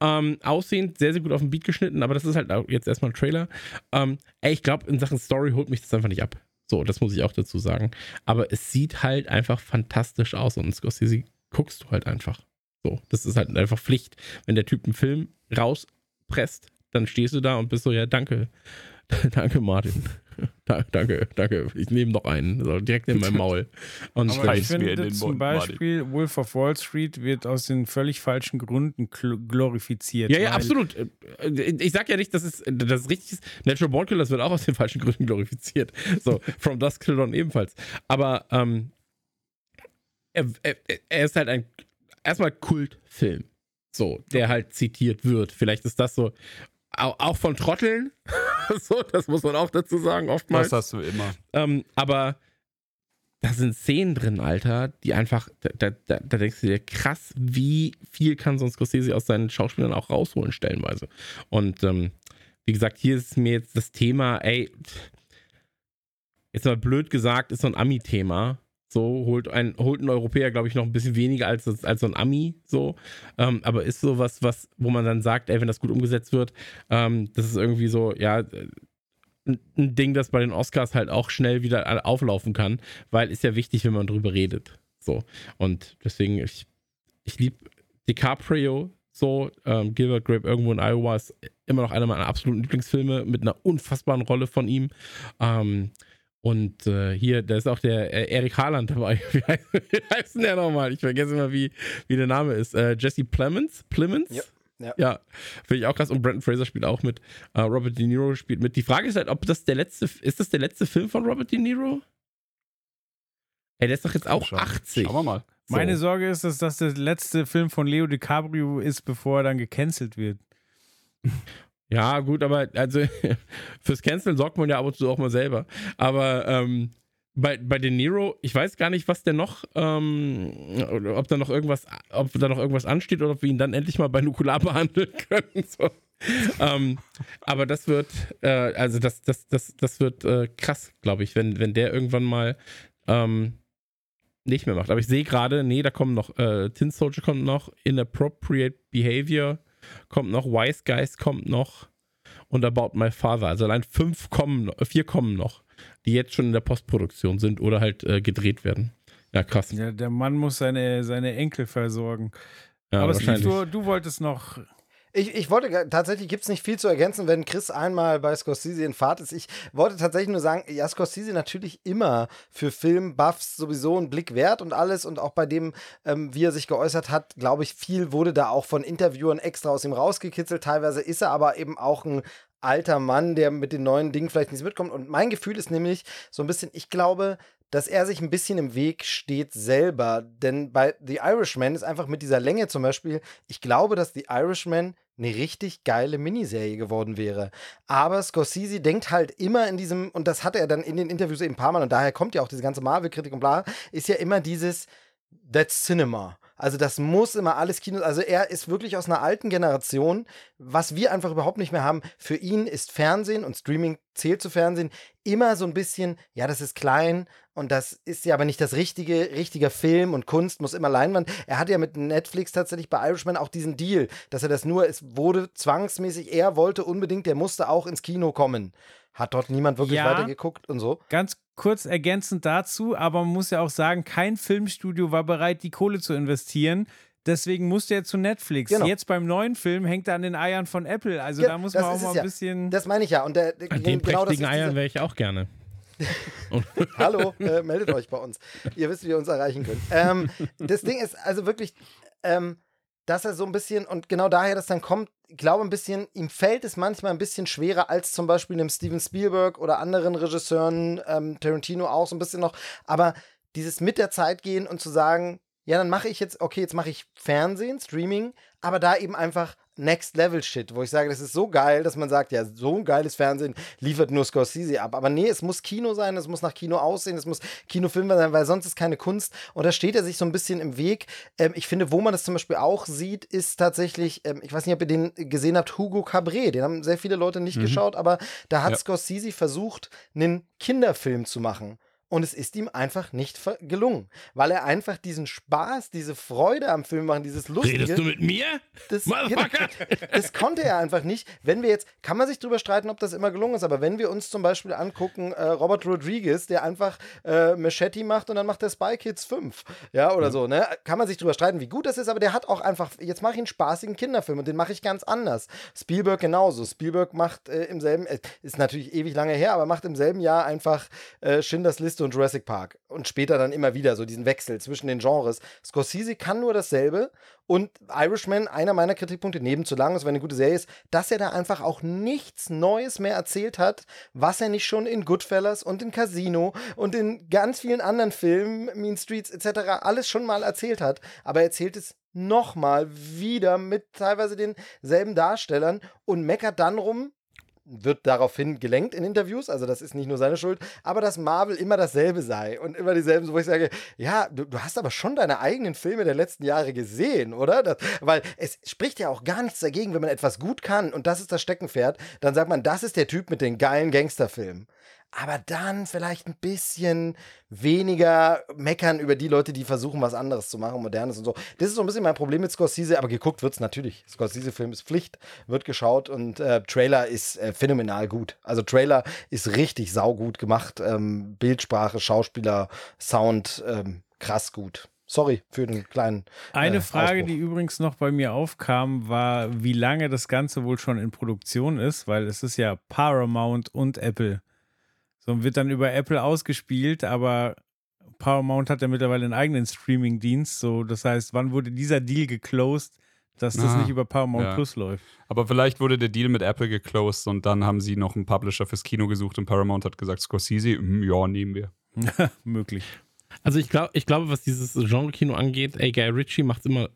[SPEAKER 2] Ähm, aussehend sehr, sehr gut auf den Beat geschnitten, aber das ist halt jetzt erstmal ein Trailer. Ähm, ey, ich glaube, in Sachen Story holt mich das einfach nicht ab. So, das muss ich auch dazu sagen. Aber es sieht halt einfach fantastisch aus und Scorsese guckst du halt einfach. So, das ist halt einfach Pflicht. Wenn der Typ einen Film rauspresst, dann stehst du da und bist so, ja, danke. danke, Martin. danke, danke. Ich nehme noch einen. So, direkt in mein Maul.
[SPEAKER 5] Und Aber ich finde zum Beispiel Wolf of Wall Street wird aus den völlig falschen Gründen glorifiziert.
[SPEAKER 2] Ja, ja, absolut. Ich sag ja nicht, dass es das richtig ist. Natural Born Killers wird auch aus den falschen Gründen glorifiziert. So, From Dusk Till Dawn ebenfalls. Aber ähm, er, er, er ist halt ein erstmal Kultfilm. So, der halt zitiert wird. Vielleicht ist das so auch von Trotteln. so, das muss man auch dazu sagen, oftmals.
[SPEAKER 3] Das hast du immer.
[SPEAKER 2] Ähm, aber da sind Szenen drin, Alter, die einfach, da, da, da, denkst du dir, krass, wie viel kann so ein Scorsese aus seinen Schauspielern auch rausholen, stellenweise. Und ähm, wie gesagt, hier ist mir jetzt das Thema, ey, jetzt mal blöd gesagt, ist so ein Ami-Thema. So, holt ein, holt ein Europäer, glaube ich, noch ein bisschen weniger als, als so ein Ami, so. Ähm, aber ist so was, wo man dann sagt, ey, wenn das gut umgesetzt wird, ähm, das ist irgendwie so, ja, ein, ein Ding, das bei den Oscars halt auch schnell wieder auflaufen kann, weil ist ja wichtig, wenn man drüber redet. So. Und deswegen, ich, ich liebe DiCaprio so. Ähm, Gilbert Grape irgendwo in Iowa ist immer noch einer meiner absoluten Lieblingsfilme mit einer unfassbaren Rolle von ihm. Ähm, und äh, hier, da ist auch der äh, Erik Haaland dabei. Wie heißt, wie heißt denn der nochmal? Ich vergesse immer, wie, wie der Name ist. Äh, Jesse Plemons? Plemons? Ja. Ja, ja finde ich auch krass. Und Brandon Fraser spielt auch mit. Uh, Robert De Niro spielt mit. Die Frage ist halt, ob das der letzte, ist das der letzte Film von Robert De Niro? Ey, der ist doch jetzt auch Schauen. 80.
[SPEAKER 3] Schauen wir mal.
[SPEAKER 5] So. Meine Sorge ist, dass das der letzte Film von Leo DiCaprio ist, bevor er dann gecancelt wird.
[SPEAKER 2] Ja, gut, aber also fürs Canceln sorgt man ja ab und zu auch mal selber. Aber ähm, bei, bei De Niro, ich weiß gar nicht, was der noch, ähm, ob da noch irgendwas, ob da noch irgendwas ansteht oder ob wir ihn dann endlich mal bei Nukular behandeln können. So. ähm, aber das wird, äh, also das, das, das, das wird äh, krass, glaube ich, wenn, wenn der irgendwann mal ähm, nicht mehr macht. Aber ich sehe gerade, nee, da kommen noch, äh, Tin Soldier kommt noch, Inappropriate Behavior kommt noch, Wise Guys kommt noch und About My Father. Also allein fünf kommen, vier kommen noch, die jetzt schon in der Postproduktion sind oder halt äh, gedreht werden. Ja, krass.
[SPEAKER 5] Ja, der Mann muss seine, seine Enkel versorgen. Ja, Aber Steve, du, du wolltest noch
[SPEAKER 4] ich, ich wollte tatsächlich, gibt es nicht viel zu ergänzen, wenn Chris einmal bei Scorsese in Fahrt ist. Ich wollte tatsächlich nur sagen, ja, Scorsese natürlich immer für Filmbuffs sowieso einen Blick wert und alles. Und auch bei dem, ähm, wie er sich geäußert hat, glaube ich, viel wurde da auch von Interviewern extra aus ihm rausgekitzelt. Teilweise ist er aber eben auch ein alter Mann, der mit den neuen Dingen vielleicht nicht mitkommt. Und mein Gefühl ist nämlich so ein bisschen, ich glaube, dass er sich ein bisschen im Weg steht selber. Denn bei The Irishman ist einfach mit dieser Länge zum Beispiel, ich glaube, dass The Irishman eine richtig geile Miniserie geworden wäre. Aber Scorsese denkt halt immer in diesem, und das hat er dann in den Interviews eben ein paar Mal, und daher kommt ja auch diese ganze Marvel-Kritik und bla, ist ja immer dieses That's Cinema. Also das muss immer alles Kino. Also er ist wirklich aus einer alten Generation, was wir einfach überhaupt nicht mehr haben. Für ihn ist Fernsehen und Streaming zählt zu Fernsehen immer so ein bisschen, ja, das ist klein und das ist ja aber nicht das richtige, richtiger Film und Kunst muss immer Leinwand. Er hat ja mit Netflix tatsächlich bei Irishman auch diesen Deal, dass er das nur, es wurde zwangsmäßig, er wollte unbedingt, der musste auch ins Kino kommen. Hat dort niemand wirklich ja, weitergeguckt und so?
[SPEAKER 5] Ganz kurz ergänzend dazu, aber man muss ja auch sagen, kein Filmstudio war bereit, die Kohle zu investieren. Deswegen musste er zu Netflix. Genau. Jetzt beim neuen Film hängt er an den Eiern von Apple. Also ja, da muss man auch mal ein
[SPEAKER 4] ja.
[SPEAKER 5] bisschen.
[SPEAKER 4] Das meine ich ja. Und der,
[SPEAKER 2] an den genau prächtigen Eiern wäre ich auch gerne.
[SPEAKER 4] Hallo, äh, meldet euch bei uns. Ihr wisst, wie ihr uns erreichen könnt. Ähm, das Ding ist also wirklich, ähm, dass er so ein bisschen, und genau daher das dann kommt, glaube ein bisschen, ihm fällt es manchmal ein bisschen schwerer als zum Beispiel einem Steven Spielberg oder anderen Regisseuren, ähm, Tarantino auch so ein bisschen noch, aber dieses mit der Zeit gehen und zu sagen, ja, dann mache ich jetzt, okay, jetzt mache ich Fernsehen, Streaming, aber da eben einfach Next Level Shit, wo ich sage, das ist so geil, dass man sagt, ja, so ein geiles Fernsehen liefert nur Scorsese ab. Aber nee, es muss Kino sein, es muss nach Kino aussehen, es muss Kinofilm sein, weil sonst ist keine Kunst. Und da steht er sich so ein bisschen im Weg. Ähm, ich finde, wo man das zum Beispiel auch sieht, ist tatsächlich, ähm, ich weiß nicht, ob ihr den gesehen habt, Hugo Cabret. Den haben sehr viele Leute nicht mhm. geschaut, aber da hat ja. Scorsese versucht, einen Kinderfilm zu machen. Und es ist ihm einfach nicht gelungen, weil er einfach diesen Spaß, diese Freude am Film machen, dieses Lustige.
[SPEAKER 2] Redest du mit mir?
[SPEAKER 4] Das, Motherfucker! das konnte er einfach nicht. Wenn wir jetzt, kann man sich drüber streiten, ob das immer gelungen ist, aber wenn wir uns zum Beispiel angucken, äh, Robert Rodriguez, der einfach äh, Machete macht und dann macht der Spy Kids 5, ja, oder mhm. so, ne? Kann man sich drüber streiten, wie gut das ist, aber der hat auch einfach, jetzt mache ich einen spaßigen Kinderfilm und den mache ich ganz anders. Spielberg genauso. Spielberg macht äh, im selben, äh, ist natürlich ewig lange her, aber macht im selben Jahr einfach äh, Schindlers Liste und Jurassic Park. Und später dann immer wieder so diesen Wechsel zwischen den Genres. Scorsese kann nur dasselbe. Und Irishman, einer meiner Kritikpunkte, neben zu lang ist, wenn eine gute Serie ist, dass er da einfach auch nichts Neues mehr erzählt hat, was er nicht schon in Goodfellas und in Casino und in ganz vielen anderen Filmen, Mean Streets etc., alles schon mal erzählt hat. Aber er erzählt es nochmal wieder mit teilweise denselben Darstellern und meckert dann rum, wird daraufhin gelenkt in Interviews, also das ist nicht nur seine Schuld, aber dass Marvel immer dasselbe sei und immer dieselben, wo ich sage, ja, du, du hast aber schon deine eigenen Filme der letzten Jahre gesehen, oder? Das, weil es spricht ja auch gar nichts dagegen, wenn man etwas gut kann und das ist das Steckenpferd, dann sagt man, das ist der Typ mit den geilen Gangsterfilmen aber dann vielleicht ein bisschen weniger meckern über die Leute, die versuchen, was anderes zu machen, modernes und so. Das ist so ein bisschen mein Problem mit Scorsese, aber geguckt wird es natürlich. Scorsese-Film ist Pflicht, wird geschaut und äh, Trailer ist äh, phänomenal gut. Also Trailer ist richtig saugut gemacht. Ähm, Bildsprache, Schauspieler, Sound, ähm, krass gut. Sorry für den kleinen.
[SPEAKER 5] Eine äh, Frage, Ausbruch. die übrigens noch bei mir aufkam, war, wie lange das Ganze wohl schon in Produktion ist, weil es ist ja Paramount und Apple. So wird dann über Apple ausgespielt, aber Paramount hat ja mittlerweile einen eigenen Streaming-Dienst. So, das heißt, wann wurde dieser Deal geclosed, dass das ah, nicht über Paramount ja. Plus läuft?
[SPEAKER 3] Aber vielleicht wurde der Deal mit Apple geclosed und dann haben sie noch einen Publisher fürs Kino gesucht und Paramount hat gesagt, Scorsese, mm, ja, nehmen wir.
[SPEAKER 5] Möglich.
[SPEAKER 2] Also ich glaube, ich glaube, was dieses Genre-Kino angeht, ey, Guy Ritchie macht es immer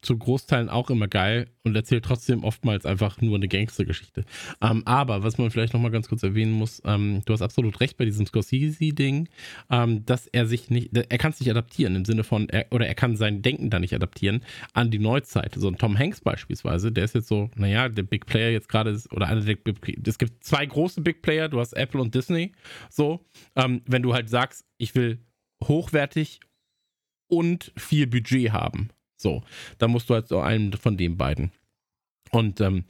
[SPEAKER 2] zu Großteilen auch immer geil und erzählt trotzdem oftmals einfach nur eine Gangstergeschichte. Ähm, aber was man vielleicht nochmal ganz kurz erwähnen muss, ähm, du hast absolut recht bei diesem Scorsese-Ding, ähm, dass er sich nicht, er kann es nicht adaptieren im Sinne von, er, oder er kann sein Denken da nicht adaptieren an die Neuzeit. So ein Tom Hanks beispielsweise, der ist jetzt so, naja, der Big Player jetzt gerade ist, oder einer der Big, es gibt zwei große Big Player, du hast Apple und Disney, so, ähm, wenn du halt sagst, ich will hochwertig und viel Budget haben. So, da musst du halt so einen von den beiden. Und ähm,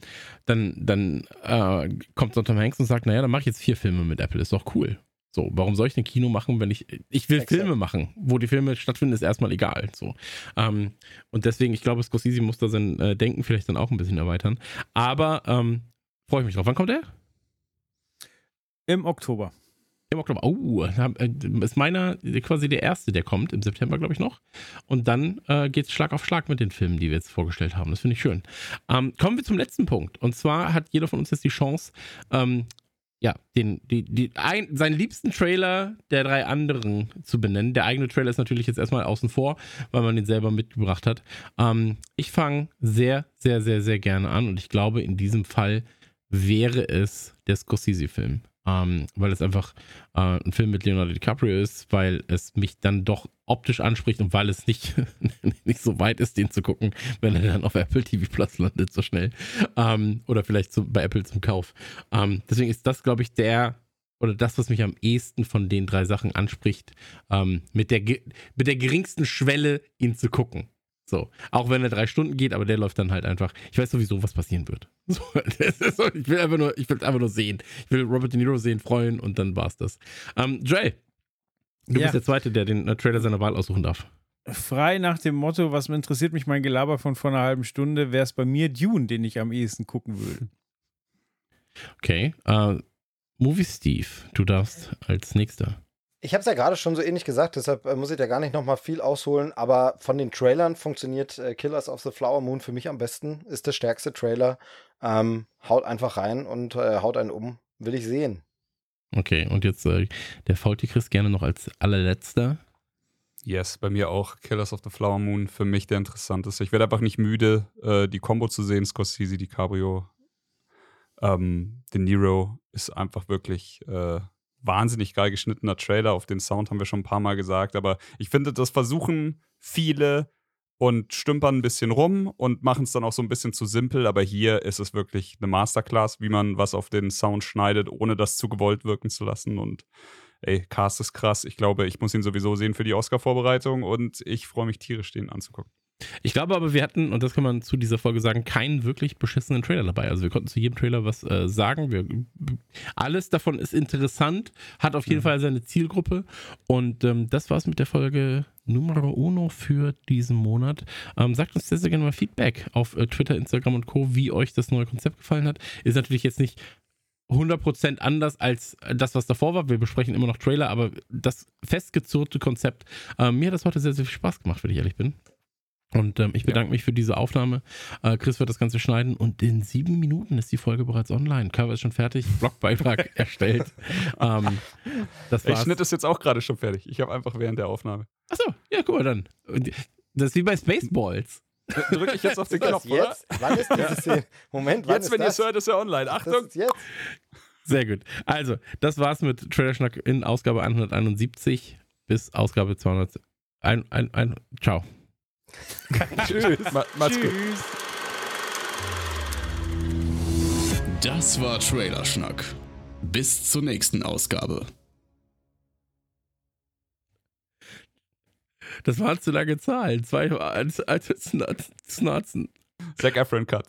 [SPEAKER 2] dann, dann äh, kommt so Tom Hanks und sagt, naja, dann mache ich jetzt vier Filme mit Apple, ist doch cool. So, warum soll ich ein Kino machen, wenn ich, ich will Exakt. Filme machen, wo die Filme stattfinden, ist erstmal egal. So. Ähm, und deswegen, ich glaube, Scorsese muss da sein äh, Denken vielleicht dann auch ein bisschen erweitern. Aber ähm, freue ich mich drauf. Wann kommt der?
[SPEAKER 5] Im Oktober.
[SPEAKER 2] Im Oktober. Oh, ist meiner quasi der erste, der kommt, im September, glaube ich, noch. Und dann äh, geht es Schlag auf Schlag mit den Filmen, die wir jetzt vorgestellt haben. Das finde ich schön. Ähm, kommen wir zum letzten Punkt. Und zwar hat jeder von uns jetzt die Chance, ähm, ja, den, die, die, ein, seinen liebsten Trailer der drei anderen zu benennen. Der eigene Trailer ist natürlich jetzt erstmal außen vor, weil man den selber mitgebracht hat. Ähm, ich fange sehr, sehr, sehr, sehr gerne an und ich glaube, in diesem Fall wäre es der Scorsese-Film ähm, weil es einfach äh, ein Film mit Leonardo DiCaprio ist, weil es mich dann doch optisch anspricht und weil es nicht, nicht so weit ist, den zu gucken, wenn er dann auf Apple TV Plus landet so schnell. Ähm, oder vielleicht zu, bei Apple zum Kauf. Ähm, deswegen ist das, glaube ich, der oder das, was mich am ehesten von den drei Sachen anspricht, ähm, mit, der, mit der geringsten Schwelle, ihn zu gucken. So, auch wenn er drei Stunden geht, aber der läuft dann halt einfach. Ich weiß sowieso, was passieren wird. So, ich will einfach nur, ich will einfach nur sehen. Ich will Robert De Niro sehen, freuen und dann war's das. Ähm, Dre, du ja. bist der Zweite, der den äh, Trailer seiner Wahl aussuchen darf.
[SPEAKER 5] Frei nach dem Motto, was interessiert mich mein Gelaber von vor einer halben Stunde, wäre es bei mir Dune, den ich am ehesten gucken würde.
[SPEAKER 2] Okay. Uh, Movie Steve, du darfst als nächster.
[SPEAKER 4] Ich habe es ja gerade schon so ähnlich gesagt, deshalb äh, muss ich da gar nicht nochmal viel ausholen, aber von den Trailern funktioniert äh, Killers of the Flower Moon für mich am besten, ist der stärkste Trailer. Ähm, haut einfach rein und äh, haut einen um, will ich sehen.
[SPEAKER 2] Okay, und jetzt äh, der Faulty Chris gerne noch als allerletzter.
[SPEAKER 3] Yes, bei mir auch Killers of the Flower Moon für mich der interessanteste. Ich werde einfach nicht müde, äh, die Combo zu sehen, Scorsese, DiCaprio, ähm, De Niro ist einfach wirklich äh, wahnsinnig geil geschnittener Trailer. Auf den Sound haben wir schon ein paar Mal gesagt. Aber ich finde, das versuchen viele und stümpern ein bisschen rum und machen es dann auch so ein bisschen zu simpel. Aber hier ist es wirklich eine Masterclass, wie man was auf den Sound schneidet, ohne das zu gewollt wirken zu lassen. Und ey, Cast ist krass. Ich glaube, ich muss ihn sowieso sehen für die Oscar-Vorbereitung und ich freue mich tierisch, den anzugucken.
[SPEAKER 2] Ich glaube aber, wir hatten, und das kann man zu dieser Folge sagen, keinen wirklich beschissenen Trailer dabei. Also wir konnten zu jedem Trailer was äh, sagen. Wir, alles davon ist interessant, hat auf jeden mhm. Fall seine Zielgruppe. Und ähm, das war's mit der Folge Numero Uno für diesen Monat. Ähm, sagt uns sehr, sehr gerne mal Feedback auf äh, Twitter, Instagram und Co., wie euch das neue Konzept gefallen hat. Ist natürlich jetzt nicht 100% anders als das, was davor war. Wir besprechen immer noch Trailer, aber das festgezurrte Konzept, äh, mir hat das heute sehr, sehr viel Spaß gemacht, wenn ich ehrlich bin. Und ähm, ich bedanke ja. mich für diese Aufnahme. Äh, Chris wird das Ganze schneiden und in sieben Minuten ist die Folge bereits online. Cover ist schon fertig, Blogbeitrag erstellt. Ähm,
[SPEAKER 3] das war's. Ich Schnitt ist jetzt auch gerade schon fertig. Ich habe einfach während der Aufnahme.
[SPEAKER 2] Achso, ja, guck mal dann. Das ist wie bei Spaceballs.
[SPEAKER 3] Drücke ich jetzt auf den Knopf, oder?
[SPEAKER 4] Jetzt? Wann ist diese Szene? Moment, wann
[SPEAKER 3] Jetzt, wenn ihr es hört, ist er online. Achtung! jetzt.
[SPEAKER 2] Sehr gut. Also, das war's mit Trailer Schnack in Ausgabe 171 bis Ausgabe 200. Ein, ein, ein, ciao.
[SPEAKER 3] Tschüss. Ma macht's gut.
[SPEAKER 1] Das war Trailerschnack. Bis zur nächsten Ausgabe.
[SPEAKER 2] Das waren zu lange Zahlen. Zwei als, als Snatzen.
[SPEAKER 3] Zack Efron Cut.